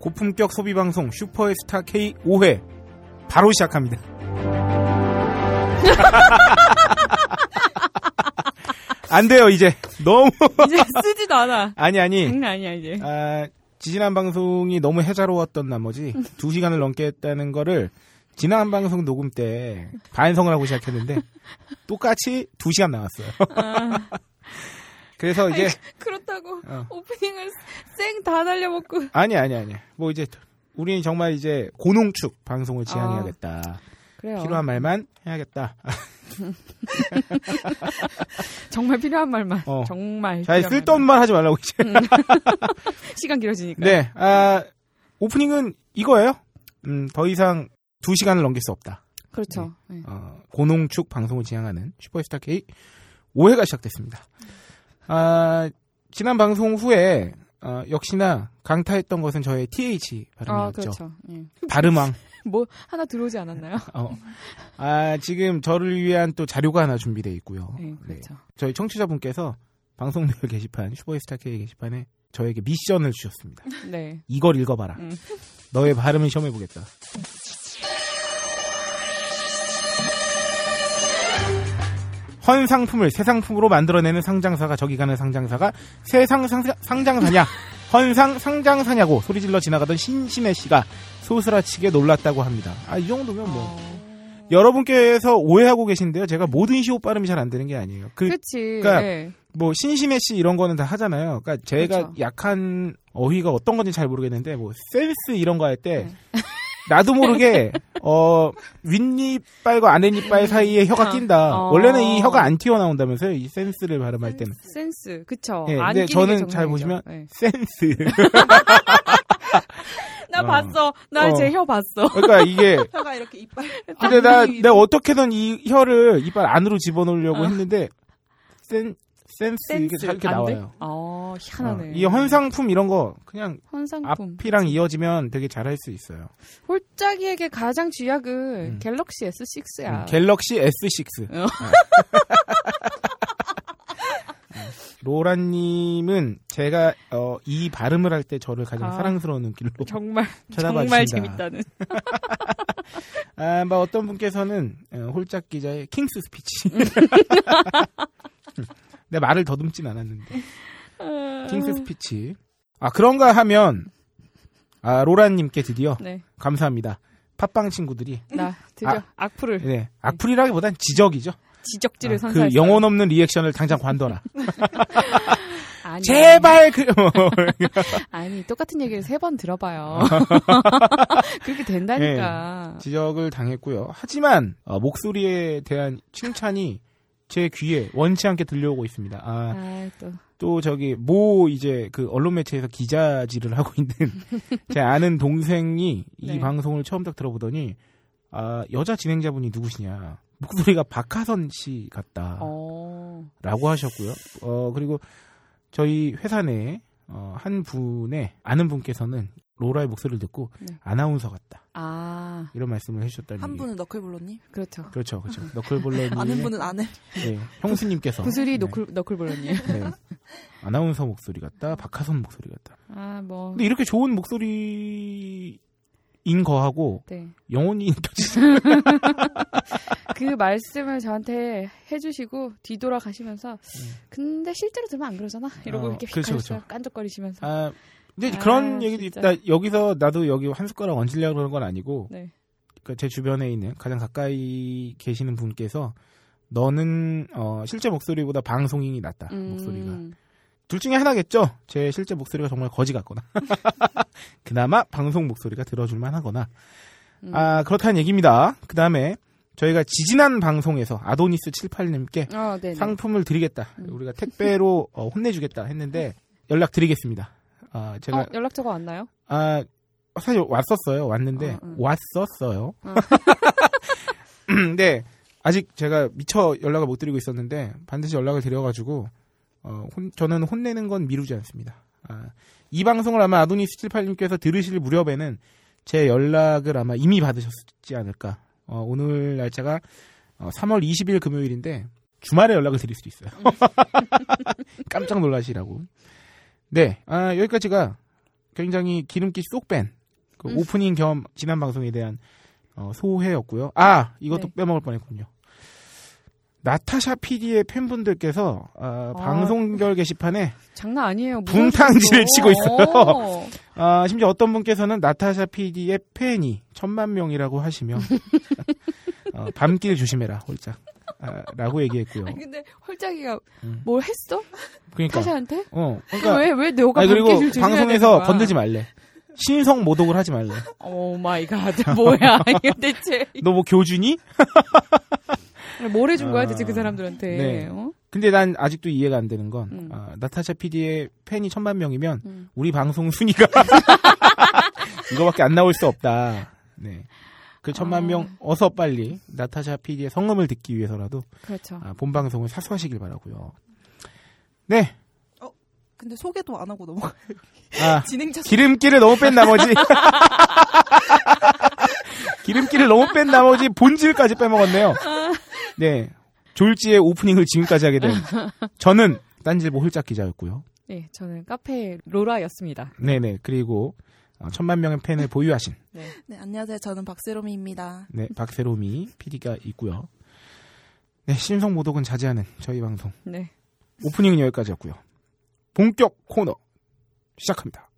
고품격 소비 방송 슈퍼스타 K 5회 바로 시작합니다. 안 돼요 이제 너무 이제 쓰지도 않아. 아니 아니 장난 아니야 이제. 아, 지지난 방송이 너무 해자로웠던 나머지 두 시간을 넘게 했다는 거를 지난 방송 녹음 때 반성을 하고 시작했는데 똑같이 두 시간 나왔어요. 아, 그래서 이제 그렇다고 어. 오프닝을 쌩 다 날려먹고. 아니 아니 아니 뭐 이제 우리는 정말 이제 고농축 방송을 지향해야겠다. 그래요. 필요한 말만 해야겠다. 정말 필요한 말만. 어. 정말. 자, 필요한 쓸데없는 말 하지 말라고 이제. 말만. 시간 길어지니까. 네, 아 오프닝은 이거예요. 음, 더 이상 두 시간을 넘길 수 없다. 그렇죠. 네. 어, 고농축 방송을 지향하는 슈퍼스타 K 5회가 시작됐습니다. 아, 지난 방송 후에 어, 역시나 강타했던 것은 저의 TH 아, 발음이었죠. 그렇죠. 예. 발음왕. 뭐 하나 들어오지 않았나요? 어. 아, 지금 저를 위한 또 자료가 하나 준비되어 있고요. 네, 그렇죠. 저희 청취자분께서 방송 내용 게시판 슈퍼스타 K 게시판에 저에게 미션을 주셨습니다. 네. 이걸 읽어봐라. 음. 너의 발음을 시험해보겠다. 헌 상품을 새 상품으로 만들어내는 상장사가 저기 가는 상장사가 세상 상장사냐 헌상 상장사냐고 소리질러 지나가던 신신혜 씨가 소스라치게 놀랐다고 합니다. 아 이 정도면 뭐 어. 여러분께서 오해하고 계신데요. 제가 모든 시호 발음이 잘 안 되는 게 아니에요. 그 그치. 그러니까 네. 뭐 신신혜 씨 이런 거는 다 하잖아요. 그러니까 제가 그렇죠. 약한 어휘가 어떤 건지 잘 모르겠는데 뭐 센스 이런 거 할때 네. 나도 모르게 어 윗니빨과 아랫니빨 사이에 혀가 어. 낀다. 어. 원래는 이 혀가 안 튀어나온다면서요. 이 센스를 발음할 때는 센스. 그쵸. 예, 안 근데 저는 게 잘. 보시면 네. 센스. 나 어. 봤어. 나 어. 제혀 봤어. 그러니까 이게 혀가 이렇게 이빨. 근데 나 내가 어떻게든 이 혀를 이빨 안으로 집어넣으려고 어. 했는데 센 센스, 이게 센스. 잘 이렇게? 나와요. 어, 희한하네. 어, 이 헌상품 이런 거 그냥 헌상품. 앞이랑 이어지면 되게 잘할 수 있어요. 홀짝이에게 가장 쥐약은 음. 갤럭시 S6야. 음, 갤럭시 S6. 어. 로라님은 제가 어, 이 발음을 할 때 저를 가장 아. 사랑스러운 눈길로 정말 쳐다봐 정말 주신다. 재밌다는. 아, 뭐 어떤 분께서는 어, 홀짝 기자의 킹스 스피치. 내 말을 더듬진 않았는데 킹스 스피치. 아 그런가 하면 아 로라님께 드디어 네, 감사합니다. 팟빵 친구들이 나 드디어 아. 악플을 네 악플이라기보단 지적이죠. 지적지를 아. 그 영혼 없는 리액션을 당장 관둬라. 아니, 제발 그 아니 똑같은 얘기를 세 번 들어봐요. 그렇게 된다니까. 지적을 당했고요. 하지만 어, 목소리에 대한 칭찬이 제 귀에 원치 않게 들려오고 있습니다. 아, 아, 또 또 저기 모 이제 그 언론 매체에서 기자질을 하고 있는 제 아는 동생이 이 네. 방송을 처음 딱 들어보더니 아, 여자 진행자분이 누구시냐. 목소리가 박하선 씨 같다라고 어. 하셨고요. 어, 그리고 저희 회사 내에 어, 한 분의 아는 분께서는 로라의 목소리를 듣고 네. 아나운서 같다. 아, 이런 말씀을 해주셨다는 한 얘기. 분은 너클볼러님, 그렇죠. 그렇죠, 그렇죠. 너클볼러님, 아는 분은 아내. 네, 형수님께서 구슬이 네, 너클 너클볼러님. 네. 아나운서 목소리 같다, 박하선 목소리 같다. 아, 뭐. 근데 이렇게 좋은 목소리 인 거하고 네. 영혼이 느껴지죠. 그 말씀을 저한테 해주시고 뒤돌아 가시면서 근데 실제로 들으면 안 그러잖아 이러고 어, 이렇게 그렇죠, 그렇죠. 깐족거리시면서 아, 근데 아, 그런 얘기도. 있다. 여기서 나도 여기 한 숟가락 얹으려고 그러는 건 아니고, 네. 그러니까 제 주변에 있는 가장 가까이 계시는 분께서 너는 어, 실제 목소리보다 방송인이 낫다. 음, 목소리가. 둘 중에 하나겠죠. 제 실제 목소리가 정말 거지 같거나. 그나마 방송 목소리가 들어줄만 하거나. 음. 아, 그렇다는 얘기입니다. 그 다음에 저희가 지지난 방송에서 아도니스 78님께 어, 네. 상품을 드리겠다. 음. 우리가 택배로 어, 혼내주겠다 했는데 연락 드리겠습니다. 아, 제가, 어, 연락처가 왔나요? 아, 사실 왔었어요. 왔는데, 어, 응. 왔었어요. 어. 근데 아직 제가 미처 연락을 못 드리고 있었는데 반드시 연락을 드려가지고 어, 혼- 저는 혼내는 건 미루지 않습니다. 아, 이 방송을 아마 아도니스 78님께서 들으실 무렵에는 제 연락을 아마 이미 받으셨지 않을까. 어, 오늘 날짜가 어, 3월 20일 금요일인데 주말에 연락을 드릴 수도 있어요. 깜짝 놀라시라고. 네, 아, 여기까지가 굉장히 기름기 쏙 뺀 그 음. 오프닝 겸 지난 방송에 대한 어, 소회였고요. 아 이것도 네. 빼먹을 뻔했군요. 나타샤 PD의 팬분들께서 어, 아. 방송결 게시판에 장난 아니에요. 붕탕질을 무서웠어. 치고 있어요. 어. 아, 심지어 어떤 분께서는 나타샤 PD의 팬이 천만 명이라고 하시며 어, 밤길 조심해라 홀짝 아, 라고 얘기했고요. 아니, 근데 홀짝이가 음. 뭘 했어? 그러니까 타샤한테? 어 그러니까 왜, 왜 너가 아니, 그리고 방송에서? 건들지 말래. 신성 모독을 하지 말래. Oh my god. 뭐야, 이게 대체. 너 뭐 교주니? 뭘 해준 거야, 아, 대체 그 사람들한테. 네. 어? 근데 난 아직도 이해가 안 되는 건 음. 아, 나타샤 PD의 팬이 천만 명이면 음. 우리 방송 순위가 이거밖에 안 나올 수 없다. 네. 그 천만 아. 명 어서 빨리 나타샤 PD의 성음을 듣기 위해서라도 그렇죠. 아, 본 방송을 사수하시길 바라고요. 네. 근데 소개도 안 하고 넘어가. 아, 진행자 기름기를 너무 뺀 나머지 기름기를 너무 뺀 나머지 본질까지 빼먹었네요. 네. 졸지의 오프닝을 지금까지 하게 된 저는 딴질보 홀짝 기자였고요. 네, 저는 카페 로라였습니다. 네네. 그리고 어, 천만 명의 팬을 보유하신 네. 네, 안녕하세요. 저는 박세롬이입니다. 네, 박세롬이 PD가 있고요. 네, 신성 모독은 자제하는 저희 방송 네. 오프닝은 여기까지였고요. 본격 코너 시작합니다.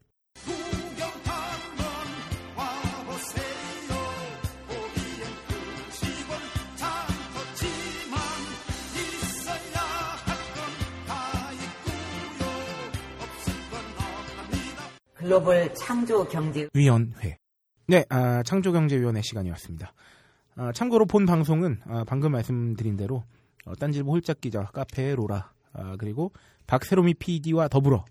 글로벌 창조 경제 위원회. 네, 아, 창조경제위원회 시간이 왔습니다. 아, 참고로 본 방송은 아, 방금 말씀드린 대로 어, 딴질보 홀짝 기자, 카페 로라, 아, 그리고 박세롬이 PD와 더불어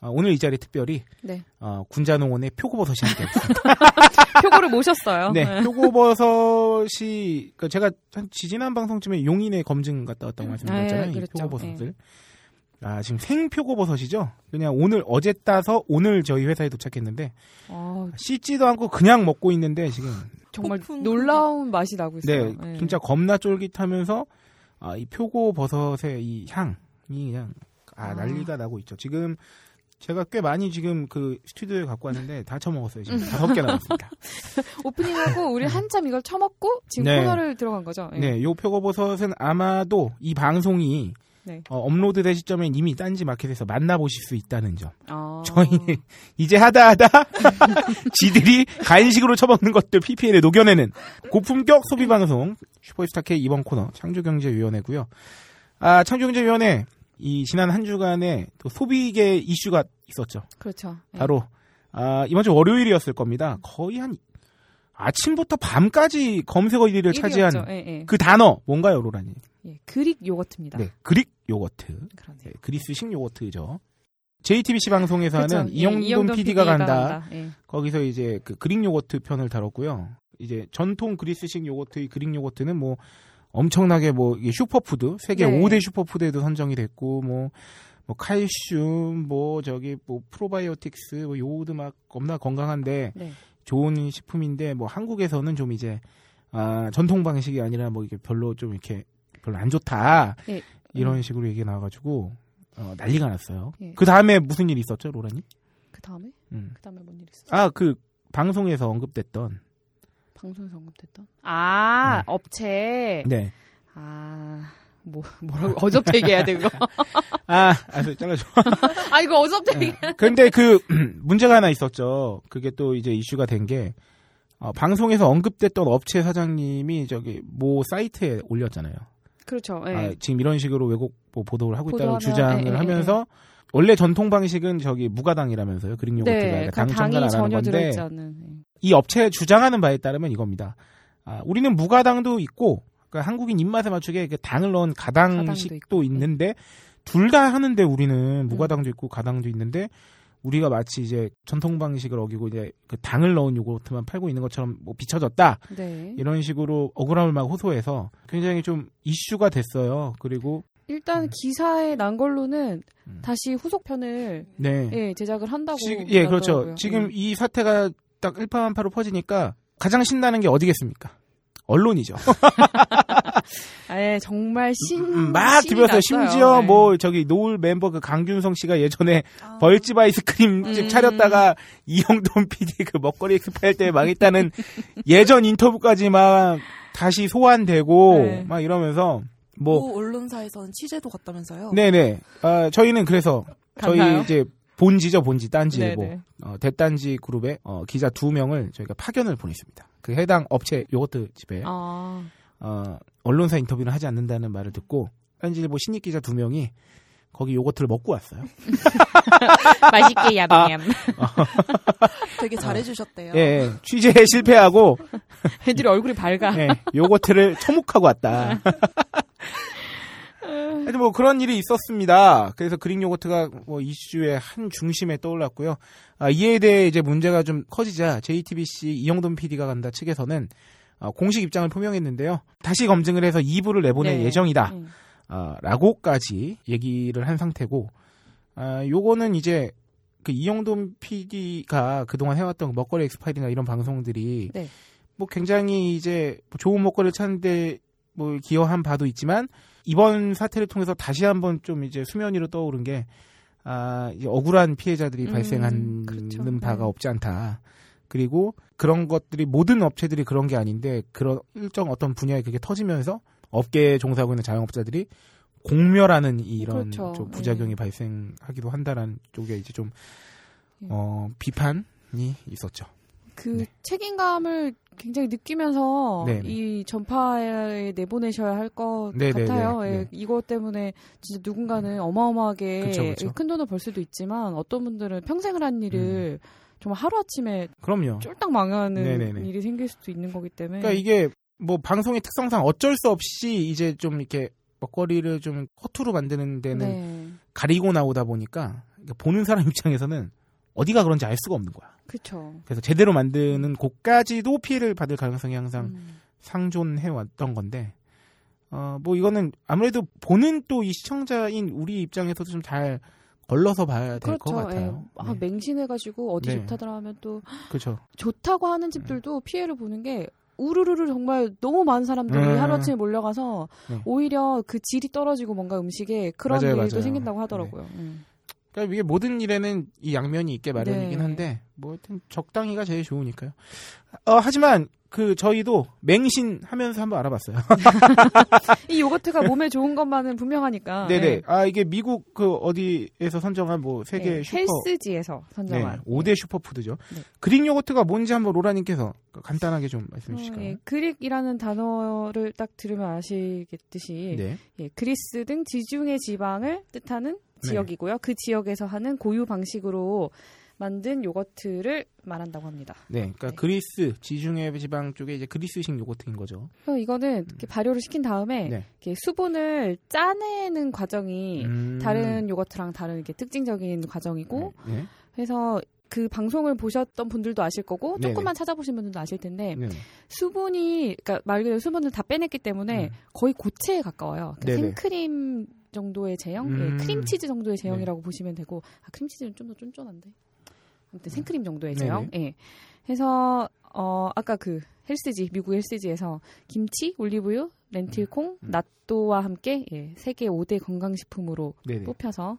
아, 오늘 이 자리 특별히 네. 어, 군자농원의 표고버섯이 함께 있습니다. 표고를 모셨어요. 네, 표고버섯이 그 제가 한 지지난 방송쯤에 용인에 검증 갔다 왔다고 말씀드렸잖아요. 네, 이 그랬죠. 표고버섯을. 아, 지금 생 표고버섯이죠. 그냥 오늘 어제 따서 오늘 저희 회사에 도착했는데 아, 씻지도 않고 그냥 먹고 있는데 지금 정말 폭풍 놀라운 맛이 나고 있어요. 네, 진짜 겁나 쫄깃하면서 아, 이 표고버섯의 이 향이 그냥 아, 아. 난리가 나고 있죠. 지금 제가 꽤 많이 지금 그 스튜디오에 갖고 왔는데 다 처먹었어요. 지금 다섯 개 남았습니다. 오프닝하고 우리 한참 이걸 처먹고 지금 네. 코너를 들어간 거죠. 예. 네, 요 표고버섯은 아마도 이 방송이 네. 어, 업로드 될 시점에 이미 딴지 마켓에서 만나보실 수 있다는 점. 아. 저희는 이제 하다 하다 지들이 간식으로 처먹는 것들 PPL에 녹여내는 고품격 소비 방송 슈퍼스타 K 이번 코너 창조경제위원회고요. 아 창조경제위원회 이 지난 한 주간에 또 소비계 이슈가 있었죠. 그렇죠. 예. 바로 아 이번 주 월요일이었을 겁니다. 거의 한 아침부터 밤까지 검색어 1위를 차지한. 예, 예. 그 단어 뭔가요, 로라님? 예, 그릭 요거트입니다. 네, 그릭 요거트. 네, 그리스식 요거트죠. JTBC 방송에서 그렇죠. 하는 예, 이영돈 PD가 간다. 간다. 예. 거기서 이제 그 그릭 요거트 편을 다뤘고요. 이제 전통 그리스식 요거트의 그릭 요거트는 뭐 엄청나게 뭐 슈퍼푸드 세계 네. 5대 슈퍼푸드에도 선정이 됐고 뭐뭐 칼슘 뭐 저기 뭐 프로바이오틱스 뭐 요오드 막 겁나 건강한데 네. 좋은 식품인데 뭐 한국에서는 좀 이제 아 전통 방식이 아니라 뭐 이게 별로 좀 이렇게 별로 안 좋다 예. 이런 식으로 얘기가 나와가지고 어, 난리가 났어요. 예. 그 다음에 무슨 일이 있었죠, 로라님? 그 다음에 음. 그 다음에 뭔일 있었어? 아그 방송에서 언급됐던 방송에서 언급됐던. 아 네. 업체. 네. 아. 뭐 뭐라고 어접되게 해야 돼 그거. 아, 아, 잘라줘. 아 이거 어접되게. 네. 근데 그 문제가 하나 있었죠. 그게 또 이제 이슈가 된 게 어, 방송에서 언급됐던 업체 사장님이 저기 모 사이트에 올렸잖아요. 그렇죠. 예. 아, 지금 이런 식으로 왜곡 뭐 보도를 하고 있다고 주장을 예, 예, 하면서 원래 전통 방식은 저기 무가당이라면서요. 그릭 요거트가 네, 그러니까 그당 첨가를 안 하는 건데 않은. 예. 이 업체 주장하는 바에 따르면 이겁니다. 아, 우리는 무가당도 있고 그러니까 한국인 입맛에 맞추게 그 당을 넣은 가당식도. 있는데 둘다 하는데 우리는 무가당도 있고 가당도 있는데 우리가 마치 이제 전통 방식을 어기고 이제 그 당을 넣은 요거트만 팔고 있는 것처럼 뭐 비춰졌다 네. 이런 식으로 억울함을 막 호소해서 굉장히 좀 이슈가 됐어요. 그리고 일단 기사에 난 걸로는 음. 다시 후속편을 네, 예, 제작을 한다고. 지, 예 그렇죠. 지금 예. 이 사태가 딱 일파만파로 퍼지니까 가장 신나는 게 어디겠습니까? 언론이죠. 아, 정말 신 음, 막 신이 들었어요. 났어요. 심지어 네. 뭐 저기 노을 멤버 그 강균성 씨가 예전에 아, 벌집 아이스크림집 음. 차렸다가 이영돈 PD 그 먹거리 엑스파일 때 망했다는 예전 인터뷰까지 막 다시 소환되고 네. 막 이러면서 뭐모 언론사에서는 취재도 갔다면서요. 네네 아, 저희는 그래서 저희 갔나요? 이제 본지죠 본지 딴지일보 네네. 어, 대딴지 그룹에 어, 기자 두 명을 저희가 파견을 보냈습니다. 그 해당 업체 요거트 집에 아, 어, 언론사 인터뷰는 하지 않는다는 말을 듣고 딴지일보 신입 기자 두 명이 거기 요거트를 먹고 왔어요. 맛있게 얌얌. 되게 잘해주셨대요. 예, 예, 취재에 실패하고 애들이 얼굴이 밝아. 예, 요거트를 처묵하고 왔다. 하여튼 뭐 그런 일이 있었습니다. 그래서 그릭 요거트가 뭐 이슈의 한 중심에 떠올랐고요. 아, 이에 대해 이제 문제가 좀 커지자 JTBC 이영돈 PD가 간다 측에서는 어, 공식 입장을 표명했는데요. 다시 검증을 해서 2부를 내보낼 네. 예정이다. 음. 아, 라고까지 얘기를 한 상태고, 아, 요거는 이제 그 이영돈 PD가 그동안 해왔던 먹거리 엑스파일이나 이런 방송들이 네. 뭐 굉장히 이제 뭐 좋은 먹거리를 찾는데 뭐 기여한 바도 있지만 이번 사태를 통해서 다시 한번 좀 이제 수면 위로 떠오른 게 아, 억울한 피해자들이 음, 발생하는 그렇죠. 바가 네. 없지 않다. 그리고 그런 것들이 모든 업체들이 그런 게 아닌데 그런 일정 어떤 분야에 그게 터지면서 업계에 종사하고 있는 자영업자들이 공멸하는 이런 그렇죠. 좀 부작용이 네. 발생하기도 한다라는 쪽에 이제 좀 예. 어, 비판이 있었죠. 그 네. 책임감을 굉장히 느끼면서 네네. 이 전파에 내보내셔야 할것 네네네. 같아요. 예, 네. 이것 때문에 진짜 누군가는 어마어마하게 그쵸, 그쵸. 큰 돈을 벌 수도 있지만 어떤 분들은 평생을 한 일을 정말 하루 아침에 그럼요. 쫄딱 망하는 음. 네네네. 일이 생길 수도 있는 거기 때문에 그러니까 이게 뭐 방송의 특성상 어쩔 수 없이 이제 좀 이렇게 먹거리를 좀 허투루 만드는 데는 네, 가리고 나오다 보니까 그러니까 보는 사람 입장에서는 어디가 그런지 알 수가 없는 거야. 그렇죠. 그래서 제대로 만드는 곳까지도 피해를 받을 가능성이 항상 음. 상존해 왔던 건데, 어, 뭐 이거는 아무래도 보는 또 이 시청자인 우리 입장에서도 좀 잘 걸러서 봐야 될것 그렇죠. 같아요. 예. 아, 네. 맹신해가지고 어디 네. 좋다더라 하면 또 그렇죠. 좋다고 하는 집들도 피해를 보는 게 우르르르 정말 너무 많은 사람들이 음. 하루아침에 몰려가서 네. 오히려 그 질이 떨어지고 뭔가 음식에 그런 맞아요, 일도 맞아요. 생긴다고 하더라고요. 음. 그러니까 이게 모든 일에는 이 양면이 있게 마련이긴 네. 한데 뭐 하여튼 적당히가 제일 좋으니까요. 어, 하지만 그 저희도 맹신하면서 한번 알아봤어요. 이 요거트가 몸에 좋은 것만은 분명하니까. 네네. 네. 아 이게 미국 그 어디에서 선정한 뭐 세계 네, 슈퍼 헬스지에서 네, 선정한 5대 슈퍼푸드죠. 네. 그릭 요거트가 뭔지 한번 로라님께서 간단하게 좀 말씀해 어, 주실까요? 예, Greek이라는 단어를 딱 들으면 아시겠듯이 네. 예, 그리스 등 지중해 지방을 뜻하는 네. 지역이고요. 그 지역에서 하는 고유 방식으로 만든 요거트를 말한다고 합니다. 네. 그러니까 네. 그리스 지중해 지방 쪽에 이제 그리스식 요거트인 거죠. 그래서 이거는 이렇게 발효를 시킨 다음에 네. 이렇게 수분을 짜내는 과정이 음. 다른 요거트랑 다른 이렇게 특징적인 과정이고 네. 그래서 그 방송을 보셨던 분들도 아실 거고 네네. 조금만 찾아보신 분들도 아실 텐데 네. 수분이 그러니까 말 그대로 수분을 다 빼냈기 때문에 음. 거의 고체에 가까워요. 그러니까. 생크림 정도의 제형, 음. 네. 예, 크림치즈 정도의 제형이라고 보시면 되고 아, 크림치즈는 좀 더 쫀쫀한데 아무튼 생크림 정도의 제형. 네네. 예. 해서 어 아까 그 헬스지 미국 헬스지에서 김치, 올리브유, 렌틸콩, 음. 낫또와 함께 예, 세계 5대 건강식품으로 네네. 뽑혀서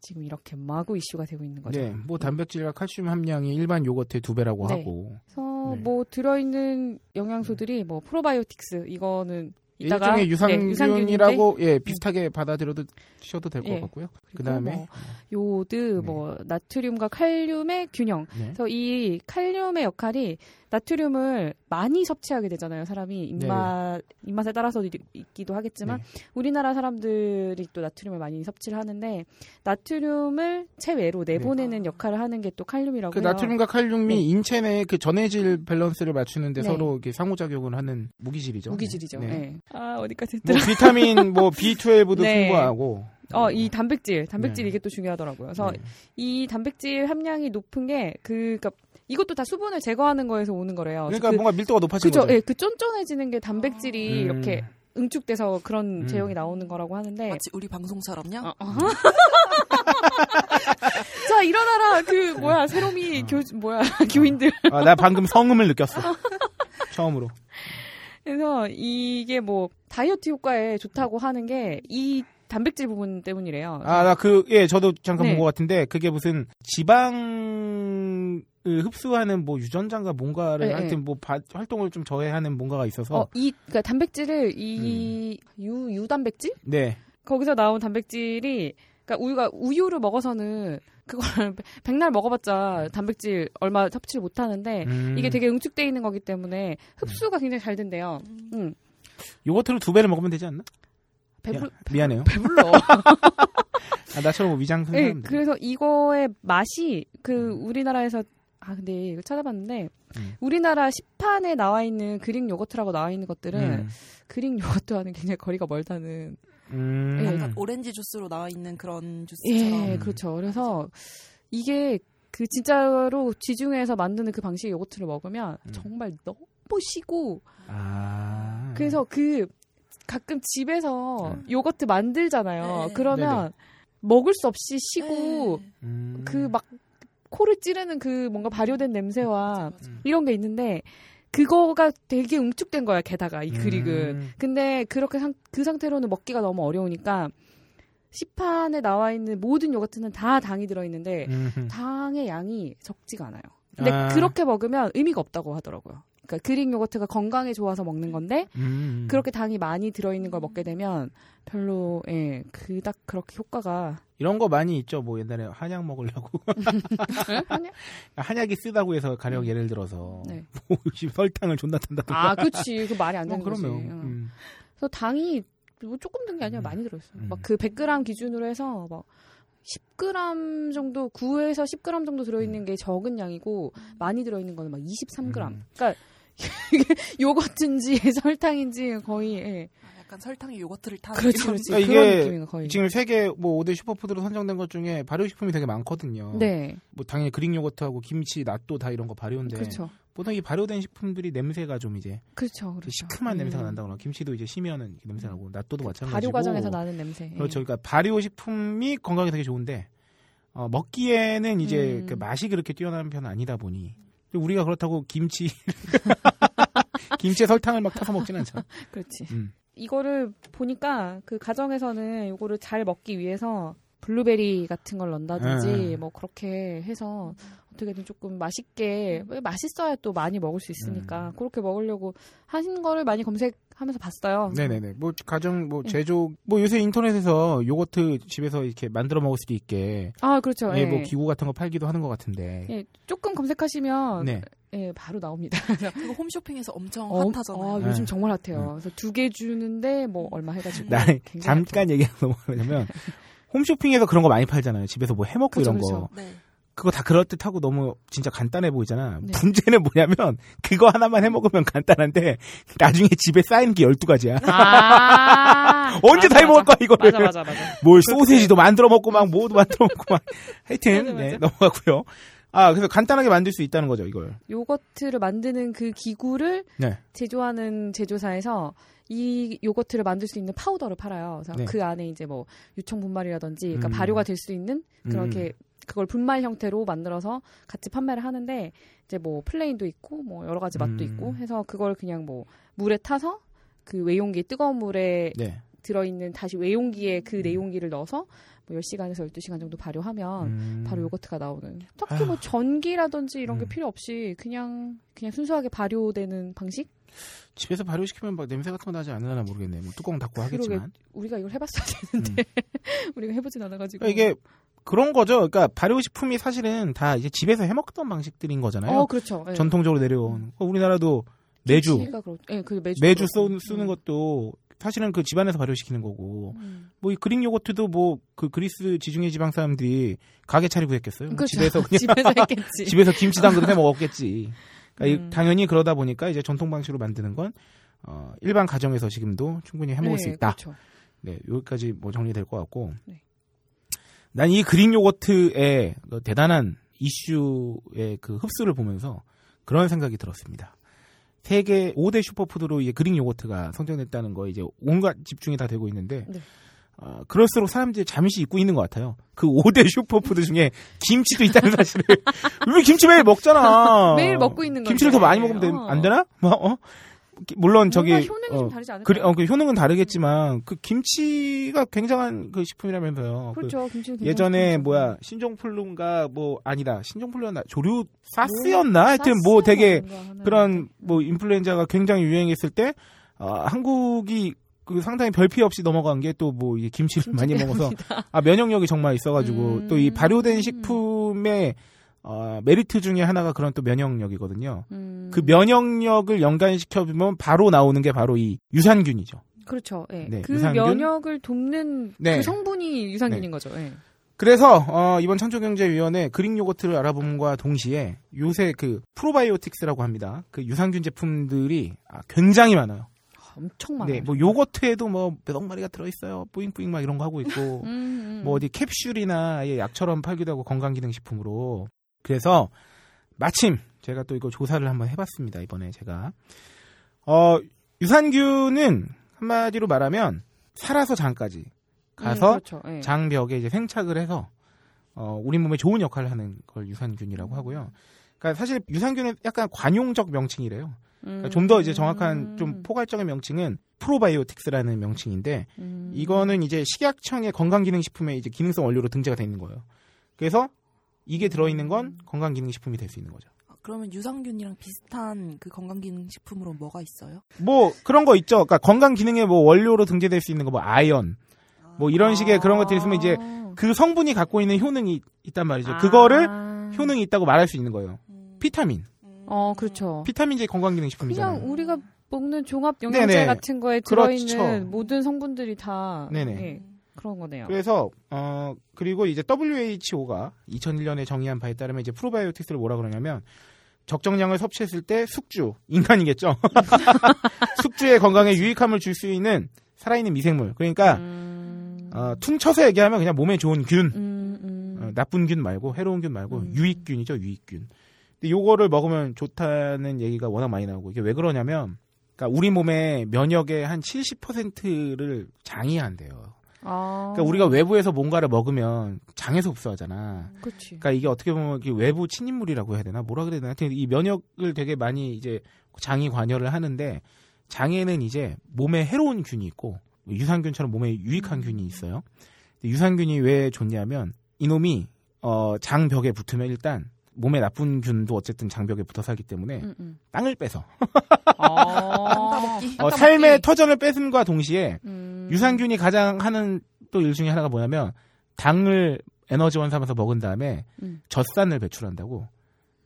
지금 이렇게 마구 이슈가 되고 있는 거죠. 네. 뭐 단백질과 칼슘 함량이 일반 요거트의 두 배라고 네. 하고 그래서 네. 뭐 들어있는 영양소들이 뭐 프로바이오틱스 이거는 이따가 일종의 네, 유산균이라고 예 비슷하게 받아들여도 셔도 될것 예. 같고요. 그다음에 뭐 요오드, 뭐 나트륨과 칼륨의 균형. 네. 그래서 이 칼륨의 역할이 나트륨을 많이 섭취하게 되잖아요. 사람이 입맛 입맛에 따라서 있기도 하겠지만 네. 우리나라 사람들이 또 나트륨을 많이 섭취를 하는데 나트륨을 체외로 내보내는 역할을 하는 게 또 칼륨이라고 그 해요. 나트륨과 칼륨이 네. 인체 내그 전해질 밸런스를 맞추는데 네. 서로 이렇게 상호작용을 하는 무기질이죠. 무기질이죠. 네. 네. 아 어디까지 뭐 했더라? 비타민 뭐 B12도 네. 풍부하고 어, 이 단백질, 단백질 네. 이게 또 중요하더라고요. 그래서 네. 이 단백질 함량이 높은 게 그, 그니까 이것도 다 수분을 제거하는 거에서 오는 거래요. 그러니까 그, 뭔가 밀도가 높아진 그죠? 거죠. 예, 그 쫀쫀해지는 게 단백질이 음. 이렇게 응축돼서 그런 음. 제형이 나오는 거라고 하는데. 마치 우리 방송처럼요. 어, 어. 자, 일어나라! 그, 뭐야, 세롬이 어. 교, 뭐야, 교인들. 아, 나 방금 성음을 느꼈어. 처음으로. 그래서 이게 뭐 다이어트 효과에 좋다고 하는 게 이 단백질 부분 때문이래요. 아, 나 그, 예, 저도 잠깐 네. 본것 같은데, 그게 무슨 지방을 흡수하는 뭐 유전자인가 뭔가를 네, 하여튼 뭐 바- 활동을 좀 저해하는 뭔가가 있어서, 어, 이 그러니까 단백질을 이유 유단백질 네. 거기서 나온 단백질이 그러니까 우유가 우유를 먹어서는 그걸 백날 먹어봤자 단백질 얼마 섭취를 못 하는데 음, 이게 되게 응축돼 있는 거기 때문에 흡수가 굉장히 잘 된대요. 응. 요거트를 두 배를 먹으면 되지 않나? 배불 미안, 해요 배불러. 아, 나처럼 뭐 위장 큰 네, 사람들. 그래서 이거의 맛이 그 우리나라에서 아 근데 이거 찾아봤는데 음. 우리나라 시판에 나와 있는 그릭 요거트라고 나와 있는 것들은 음. 그릭 요거트와는 굉장히 거리가 멀다는. 음. 예, 약간 오렌지 주스로 나와 있는 그런 주스처럼. 예, 음. 그렇죠. 그래서 이게 그 진짜로 지중해에서 만드는 그 방식의 요거트를 먹으면 음. 정말 너무 시고 아. 그래서 그 가끔 집에서 음. 요거트 만들잖아요. 네. 그러면 먹을 수 없이 시고 네. 음. 그막 코를 찌르는 그 뭔가 발효된 냄새와 맞아, 맞아. 음. 이런 게 있는데 그거가 되게 응축된 거야 게다가 이 그릭은 음. 근데 그렇게 상, 그 상태로는 먹기가 너무 어려우니까 시판에 나와 있는 모든 요거트는 다 당이 들어있는데 음. 당의 양이 적지가 않아요 근데 아. 그렇게 먹으면 의미가 없다고 하더라고요 그러니까 그릭 요거트가 건강에 좋아서 먹는 건데 음. 그렇게 당이 많이 들어있는 걸 먹게 되면 별로 예 그닥 그렇게 효과가 이런 거 많이 있죠. 뭐 옛날에 한약 먹으려고 아니야? 한약이 쓰다고 해서 가령 예를 들어서 네. 뭐 설탕을 존나 탄다든가. 아, 그치. 그 말이 안뭐 되는 거지. 그러면 응. 음. 그래서 당이 뭐 조금 든 게 아니라 음. 많이 들어있어요. 음. 막그 100g 기준으로 해서 막 10g 정도, 9에서 10g 정도 들어있는 게 적은 양이고, 많이 들어있는 거는 막 23g. 음. 그러니까 요거트인지 설탕인지 거의, 예. 아, 약간 설탕이 요거트를 타는 그렇지, 그렇지. 그러니까 이게 느낌인 거 거의. 지금 세계 뭐 5대 슈퍼푸드로 선정된 것 중에 발효식품이 되게 많거든요. 네. 뭐 당연히 그릭 요거트하고 김치, 낫또 다 이런 거 발효인데 그렇죠. 보통 이 발효된 식품들이 냄새가 좀 이제 그렇죠. 그렇죠. 시큼한 음. 냄새가 난다거나 김치도 이제 이렇게 냄새 나고 낫또도 마찬가지고 발효 과정에서 나는 냄새. 예. 그렇죠. 그러니까 발효 식품이 건강에 되게 좋은데 어, 먹기에는 이제 음. 그 맛이 그렇게 뛰어나는 편은 아니다 보니 우리가 그렇다고 김치 김치에 설탕을 막 타서 먹지는 않잖아. 그렇지. 음. 이거를 보니까 그 가정에서는 이거를 잘 먹기 위해서 블루베리 같은 걸 넣는다든지 네. 뭐 그렇게 해서 어떻게든 조금 맛있게 왜 맛있어야 또 많이 먹을 수 있으니까 그렇게 먹으려고 하신 거를 많이 검색 하면서 봤어요. 네네네. 뭐 가정 뭐 네. 제조 뭐 요새 인터넷에서 요거트 집에서 이렇게 만들어 먹을 수도 있게 아 그렇죠. 예, 예. 뭐 기구 같은 거 팔기도 하는 것 같은데. 예, 조금 검색하시면 네. 예, 바로 나옵니다. 그거 홈쇼핑에서 엄청 어, 핫하잖아요. 아, 네. 요즘 정말 핫해요. 그래서 두 개 주는데 뭐 얼마 해가지고 나 잠깐 얘기하면 뭐냐면 홈쇼핑에서 그런 거 많이 팔잖아요. 집에서 뭐 해먹고 그렇죠, 이런 거. 그렇죠. 네. 그거 다 그럴듯하고 너무 진짜 간단해 보이잖아. 네. 문제는 뭐냐면 그거 하나만 해 먹으면 간단한데 나중에 집에 쌓이는 게 12가지야. 아 언제 다 해 먹을 거야 이거를. 맞아 맞아 맞아. 뭘 소세지도 만들어 먹고 막 뭐도 만들어 먹고 막 하여튼. 네, 넘어가고요. 아, 그래서 간단하게 만들 수 있다는 거죠, 이걸. 요거트를 만드는 그 기구를 네. 제조하는 제조사에서 이 요거트를 만들 수 있는 파우더를 팔아요. 그래서 네. 그 안에 이제 뭐 유청 분말이라든지 그러니까 음. 발효가 될 수 있는 그렇게 음. 그걸 분말 형태로 만들어서 같이 판매를 하는데 이제 뭐 plain도 있고 뭐 여러 가지 맛도 음. 있고 해서 그걸 그냥 뭐 물에 타서 그 외용기 뜨거운 물에 네. 들어있는 다시 외용기에 그 음. 내용기를 넣어서 뭐 10시간에서 12시간 정도 발효하면 음. 바로 요거트가 나오는. 딱히 뭐 전기라든지 이런 게 음. 필요 없이 그냥 그냥 순수하게 발효되는 방식? 집에서 발효시키면 막 냄새 같은 거 나지 않으려나 모르겠네. 뭐 뚜껑 닫고. 하겠지만. 우리가 이걸 해봤어야 되는데 우리가 해보진 않아가지고. 그러니까 이게 그런 거죠. 그러니까 발효식품이 사실은 다 이제 집에서 해 먹던 방식들인 거잖아요. 어 그렇죠. 예. 전통적으로 내려온. 어, 우리나라도 매주 그렇- 예, 그 매주 매주. 써, 쓰는 음. 것도 사실은 그 집안에서 발효시키는 거고 음. 뭐이 그릭 요거트도 뭐 그 그리스 지중해 지방 사람들이 가게 차리고 했겠어요. 그렇죠. 집에서 그냥 집에서 했겠지. 집에서 김치 담그도 해 먹었겠지. 그러니까 이- 음. 당연히 그러다 보니까 이제 전통 방식으로 만드는 건 어, 일반 가정에서 지금도 충분히 해 먹을 수 네, 있다. 그렇죠. 네, 여기까지 뭐 정리될 것 같고. 네. 난 이 Greek yogurt의 그 대단한 이슈의 그 흡수를 보면서 그런 생각이 들었습니다. 세계 5대 슈퍼푸드로 이 Greek yogurt가 선정됐다는 거 이제 온갖 집중이 다 되고 있는데 네. 어, 그럴수록 사람들이 잠시 잊고 있는 것 같아요. 그 5대 슈퍼푸드 중에 김치도 있다는 사실을. 우리 김치 매일 먹잖아. 매일 먹고 있는 건데. 김치를 더 많이 먹으면 되- 어. 안 되나? 뭐, 어? 물론 저기 효능이 어, 좀 다르지 않을까? 그리, 어, 그 효능은 다르겠지만 그 김치가 굉장한 그 식품이라면서요. 그 그렇죠. 김치는 굉장히 예전에 좋죠. 뭐야 신종플루인가 뭐 아니다 신종플루였나 조류 사스였나 하여튼 뭐 되게 그런 뭐 인플루엔자가 굉장히 유행했을 때 어, 한국이 그 상당히 별피 없이 넘어간 게 또 뭐이 김치를 많이 먹어서 아 면역력이 정말 있어가지고 음. 또이 발효된 식품의 어, 메리트 중에 하나가 그런 또 면역력이거든요. 음, 그 면역력을 연관시켜 보면 바로 나오는 게 바로 이 유산균이죠. 그렇죠. 예. 네, 그 유산균? 면역을 돕는 네. 그 성분이 유산균인 네. 거죠. 예. 그래서 어, 이번 창조경제위원회 Greek yogurt를 알아봄과 동시에 요새 그 probiotics라고 합니다. 그 유산균 제품들이 아, 굉장히 많아요. 엄청 많아요. 네, 뭐 yogurt에도 뭐 몇 억 마리가 들어있어요. 뿌잉뿌잉 막 이런 거 하고 있고 음, 음. 뭐 어디 캡슐이나 약처럼 팔기도 하고 건강기능식품으로 그래서 마침 제가 또 이거 조사를 한번 해봤습니다. 이번에 제가 어 유산균은 한마디로 말하면 살아서 장까지 가서 음, 그렇죠. 예. 장벽에 이제 생착을 해서 어, 우리 몸에 좋은 역할을 하는 걸 유산균이라고 하고요. 그러니까 사실 유산균은 약간 관용적 명칭이래요. 그러니까 좀더 이제 정확한 좀 포괄적인 명칭은 프로바이오틱스라는 명칭인데 음. 이거는 이제 식약청의 건강기능식품에 이제 기능성 원료로 등재가 돼 있는 거예요. 그래서 이게 들어있는 건 건강기능식품이 될 수 있는 거죠. 아, 그러면 유산균이랑 비슷한 그 건강기능식품으로 뭐가 있어요? 뭐 그런 거 있죠. 그러니까 건강기능의 뭐 원료로 등재될 수 있는 거 뭐 아연 뭐 이런 식의 그런 것들이 있으면 이제 아. 그 성분이 갖고 있는 효능이 있단 말이죠. 그거를 아. 효능이 있다고 말할 수 있는 거예요. 음. 비타민. 어, 그렇죠. 비타민제 건강기능식품이잖아요. 그냥 우리가 먹는 종합 영양제 네네. 같은 거에 그렇죠. 들어있는 모든 성분들이 다 네네. 예, 그런 거네요. 그래서 어 그리고 이제 WHO가 2001년에 정의한 바에 따르면 이제 프로바이오틱스를 뭐라 그러냐면 적정량을 섭취했을 때 숙주 인간이겠죠. 숙주의 건강에 유익함을 줄 수 있는 살아있는 미생물. 그러니까 음, 어, 퉁쳐서 얘기하면 그냥 몸에 좋은 균, 음, 음. 어, 나쁜 균 말고 해로운 균 말고 음. 유익균이죠 유익균. 근데 요거를 먹으면 좋다는 얘기가 워낙 많이 나오고 이게 왜 그러냐면 그러니까 우리 몸의 면역의 한 70%를 장이 한대요. 아, 그러니까 우리가 외부에서 뭔가를 먹으면 장에서 흡수하잖아. 그치. 그러니까 이게 어떻게 보면 외부 침입물이라고 해야 되나 뭐라 그래야 되나 하여튼 이 면역을 되게 많이 이제 장이 관여를 하는데 장에는 이제 몸에 해로운 균이 있고 유산균처럼 몸에 유익한 균이 있어요. 근데 유산균이 왜 좋냐면 이놈이 어 장벽에 붙으면 일단 몸에 나쁜 균도 어쨌든 장벽에 붙어 살기 때문에 음, 음. 땅을 빼서 아. 어, 삶의 터전을 뺏음과 동시에 음. 유산균이 가장 하는 또 일 중에 하나가 뭐냐면 당을 에너지원 삼아서 먹은 다음에 음. 젖산을 배출한다고.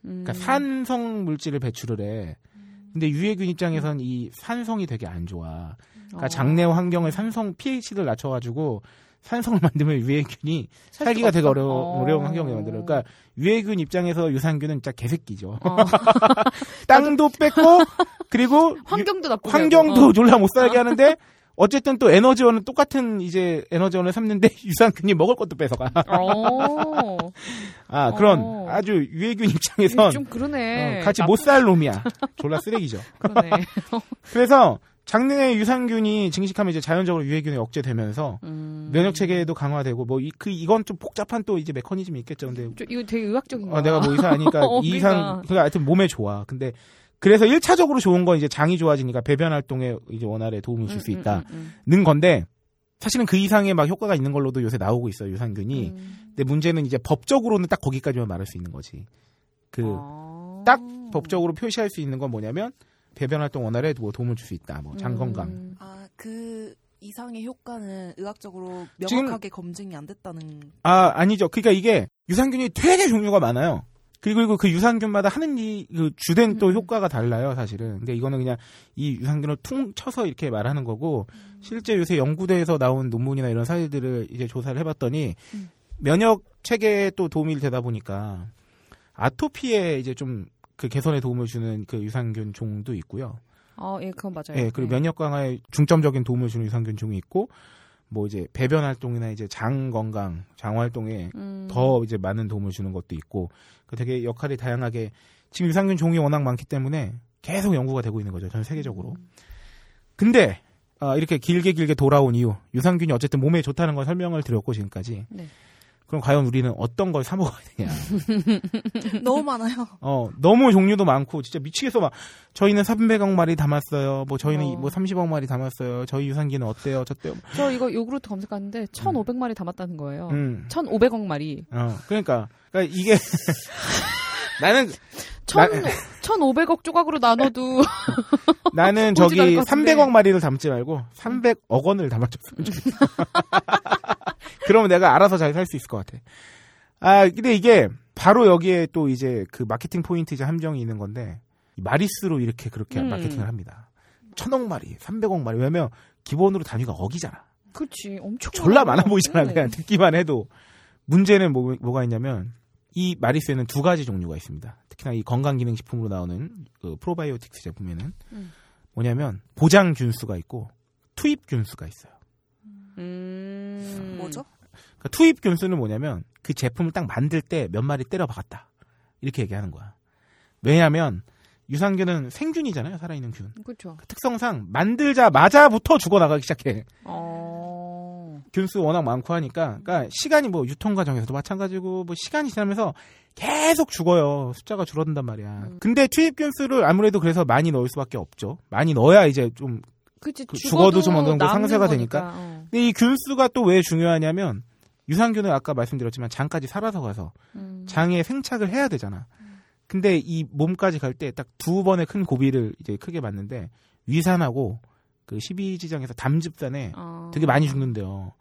음. 그러니까 산성 물질을 배출을 해. 근데 유해균 입장에선 이 산성이 되게 안 좋아. 그러니까 어. 장내 환경을 산성 pH를 낮춰가지고 산성을 만들면 유해균이 살 살기가 되게 없어? 어려워, 어. 어려운 환경을 만들어. 그러니까 유해균 입장에서 유산균은 진짜 개새끼죠. 어. 땅도 뺏고 그리고 유- 환경도 나쁘고 환경도 졸라 못 살게 하는데 어쨌든 또 에너지원은 똑같은 이제 에너지원을 삼는데 유산균이 먹을 것도 뺏어가. 어. 아 그런 어. 아주 유해균 입장에선 좀 그러네. 어, 같이 나쁘- 못살 놈이야. 졸라 쓰레기죠. 그래서 장내 유산균이 증식하면 이제 자연적으로 유해균이 억제되면서 음. 면역 체계도 강화되고 뭐 이 그 이건 좀 복잡한 또 이제 메커니즘이 있겠죠. 근데 좀 이거 되게 의학적인 거야. 어, 내가 뭐 의사 아니까 어, 이 이상 그러니까. 그러니까 하여튼 몸에 좋아. 근데 그래서 1차적으로 좋은 건 이제 장이 좋아지니까 배변 활동에 이제 원활에 도움을 줄수 음, 있다는 음, 음, 건데 사실은 그 이상의 막 효과가 있는 걸로도 요새 나오고 있어요 유산균이. 음. 근데 문제는 이제 법적으로는 딱 거기까지만 말할 수 있는 거지. 그 아. 딱 법적으로 표시할 수 있는 건 뭐냐면 배변 활동 원활에 뭐 도움을 줄 수 있다. 뭐장 건강. 음. 아, 그 이상의 효과는 의학적으로 지금- 명확하게 검증이 안 됐다는. 아 아니죠. 그러니까 이게 유산균이 되게 종류가 많아요. 그리고 그 유산균마다 하는 이 그 주된 또 음. 효과가 달라요, 사실은. 근데 이거는 그냥 이 유산균을 퉁 쳐서 이렇게 말하는 거고 실제 요새 연구대에서 나온 논문이나 이런 사례들을 이제 조사를 해봤더니 음. 면역 체계에 또 도움이 되다 보니까 아토피에 이제 좀 그 개선에 도움을 주는 그 유산균 종도 있고요. 아, 예, 그건 맞아요. 예, 그리고 네. 면역 강화에 중점적인 도움을 주는 유산균 종이 있고 뭐 이제 배변 활동이나 이제 장 건강, 장 활동에 음. 더 이제 많은 도움을 주는 것도 있고 그 되게 역할이 다양하게 지금 유산균 종이 워낙 많기 때문에 계속 연구가 되고 있는 거죠 전 세계적으로. 근데 아, 이렇게 길게 길게 돌아온 이유 유산균이 어쨌든 몸에 좋다는 걸 설명을 드렸고 지금까지 네. 그럼 과연 우리는 어떤 걸 사 먹어야 되냐? 너무 많아요. 어, 너무 종류도 많고 진짜 미치겠어 막 저희는 300억 마리 담았어요. 뭐 저희는 어. 뭐 30억 마리 담았어요. 저희 유산균은 어때요? 저때요? 저 이거 요구르트 검색하는데 1,500마리 담았다는 거예요. 음. 1,500억 마리. 어. 그러니까 그러니까 이게 나는 1,000, 1,500억 조각으로 나눠도 나는 저기 않을 것 같은데. 300억 마리를 담지 말고 300억 원을 담아줬으면 좋겠어. 그러면 내가 알아서 잘 살 수 있을 것 같아. 아, 근데 이게 바로 여기에 또 이제 그 마케팅 포인트이자 함정이 있는 건데 마리수로 이렇게 그렇게 음. 마케팅을 합니다. 천억 마리, 300억 마리. 왜냐면 기본으로 단위가 억이잖아. 그렇지. 엄청 졸라 많아. 보이잖아. 어. 그냥 듣기만 해도. 문제는 뭐, 뭐가 있냐면 이 마리수에는 두 가지 종류가 있습니다. 특히나 이 건강기능식품으로 나오는 그 프로바이오틱스 제품에는 음. 뭐냐면 보장 균수가 있고 투입 균수가 있어요. 음. 뭐죠? 그러니까 투입 균수는 뭐냐면 그 제품을 딱 만들 때 몇 마리 때려 박았다. 이렇게 얘기하는 거야. 왜냐하면 유산균은 생균이잖아요. 살아있는 균. 그렇죠. 그 특성상 만들자마자부터 죽어나가기 시작해. 어. 균수 워낙 많고 하니까, 그러니까 시간이 뭐 유통 과정에서도 마찬가지고, 뭐 시간이 지나면서 계속 죽어요. 숫자가 줄어든단 말이야. 음. 근데 투입 균수를 아무래도 그래서 많이 넣을 수밖에 없죠. 많이 넣어야 이제 좀. 그치. 그 죽어도, 죽어도 좀 어느 정도 상쇄가. 되니까. 어. 근데 이 균수가 또 왜 중요하냐면 유산균은 아까 말씀드렸지만 장까지 살아서 가서 음. 장에 생착을 해야 되잖아. 근데 이 몸까지 갈 때 딱 두 번의 큰 고비를 이제 크게 맞는데 위산하고 그 12지장에서 담즙산에 어. 되게 많이 죽는데요.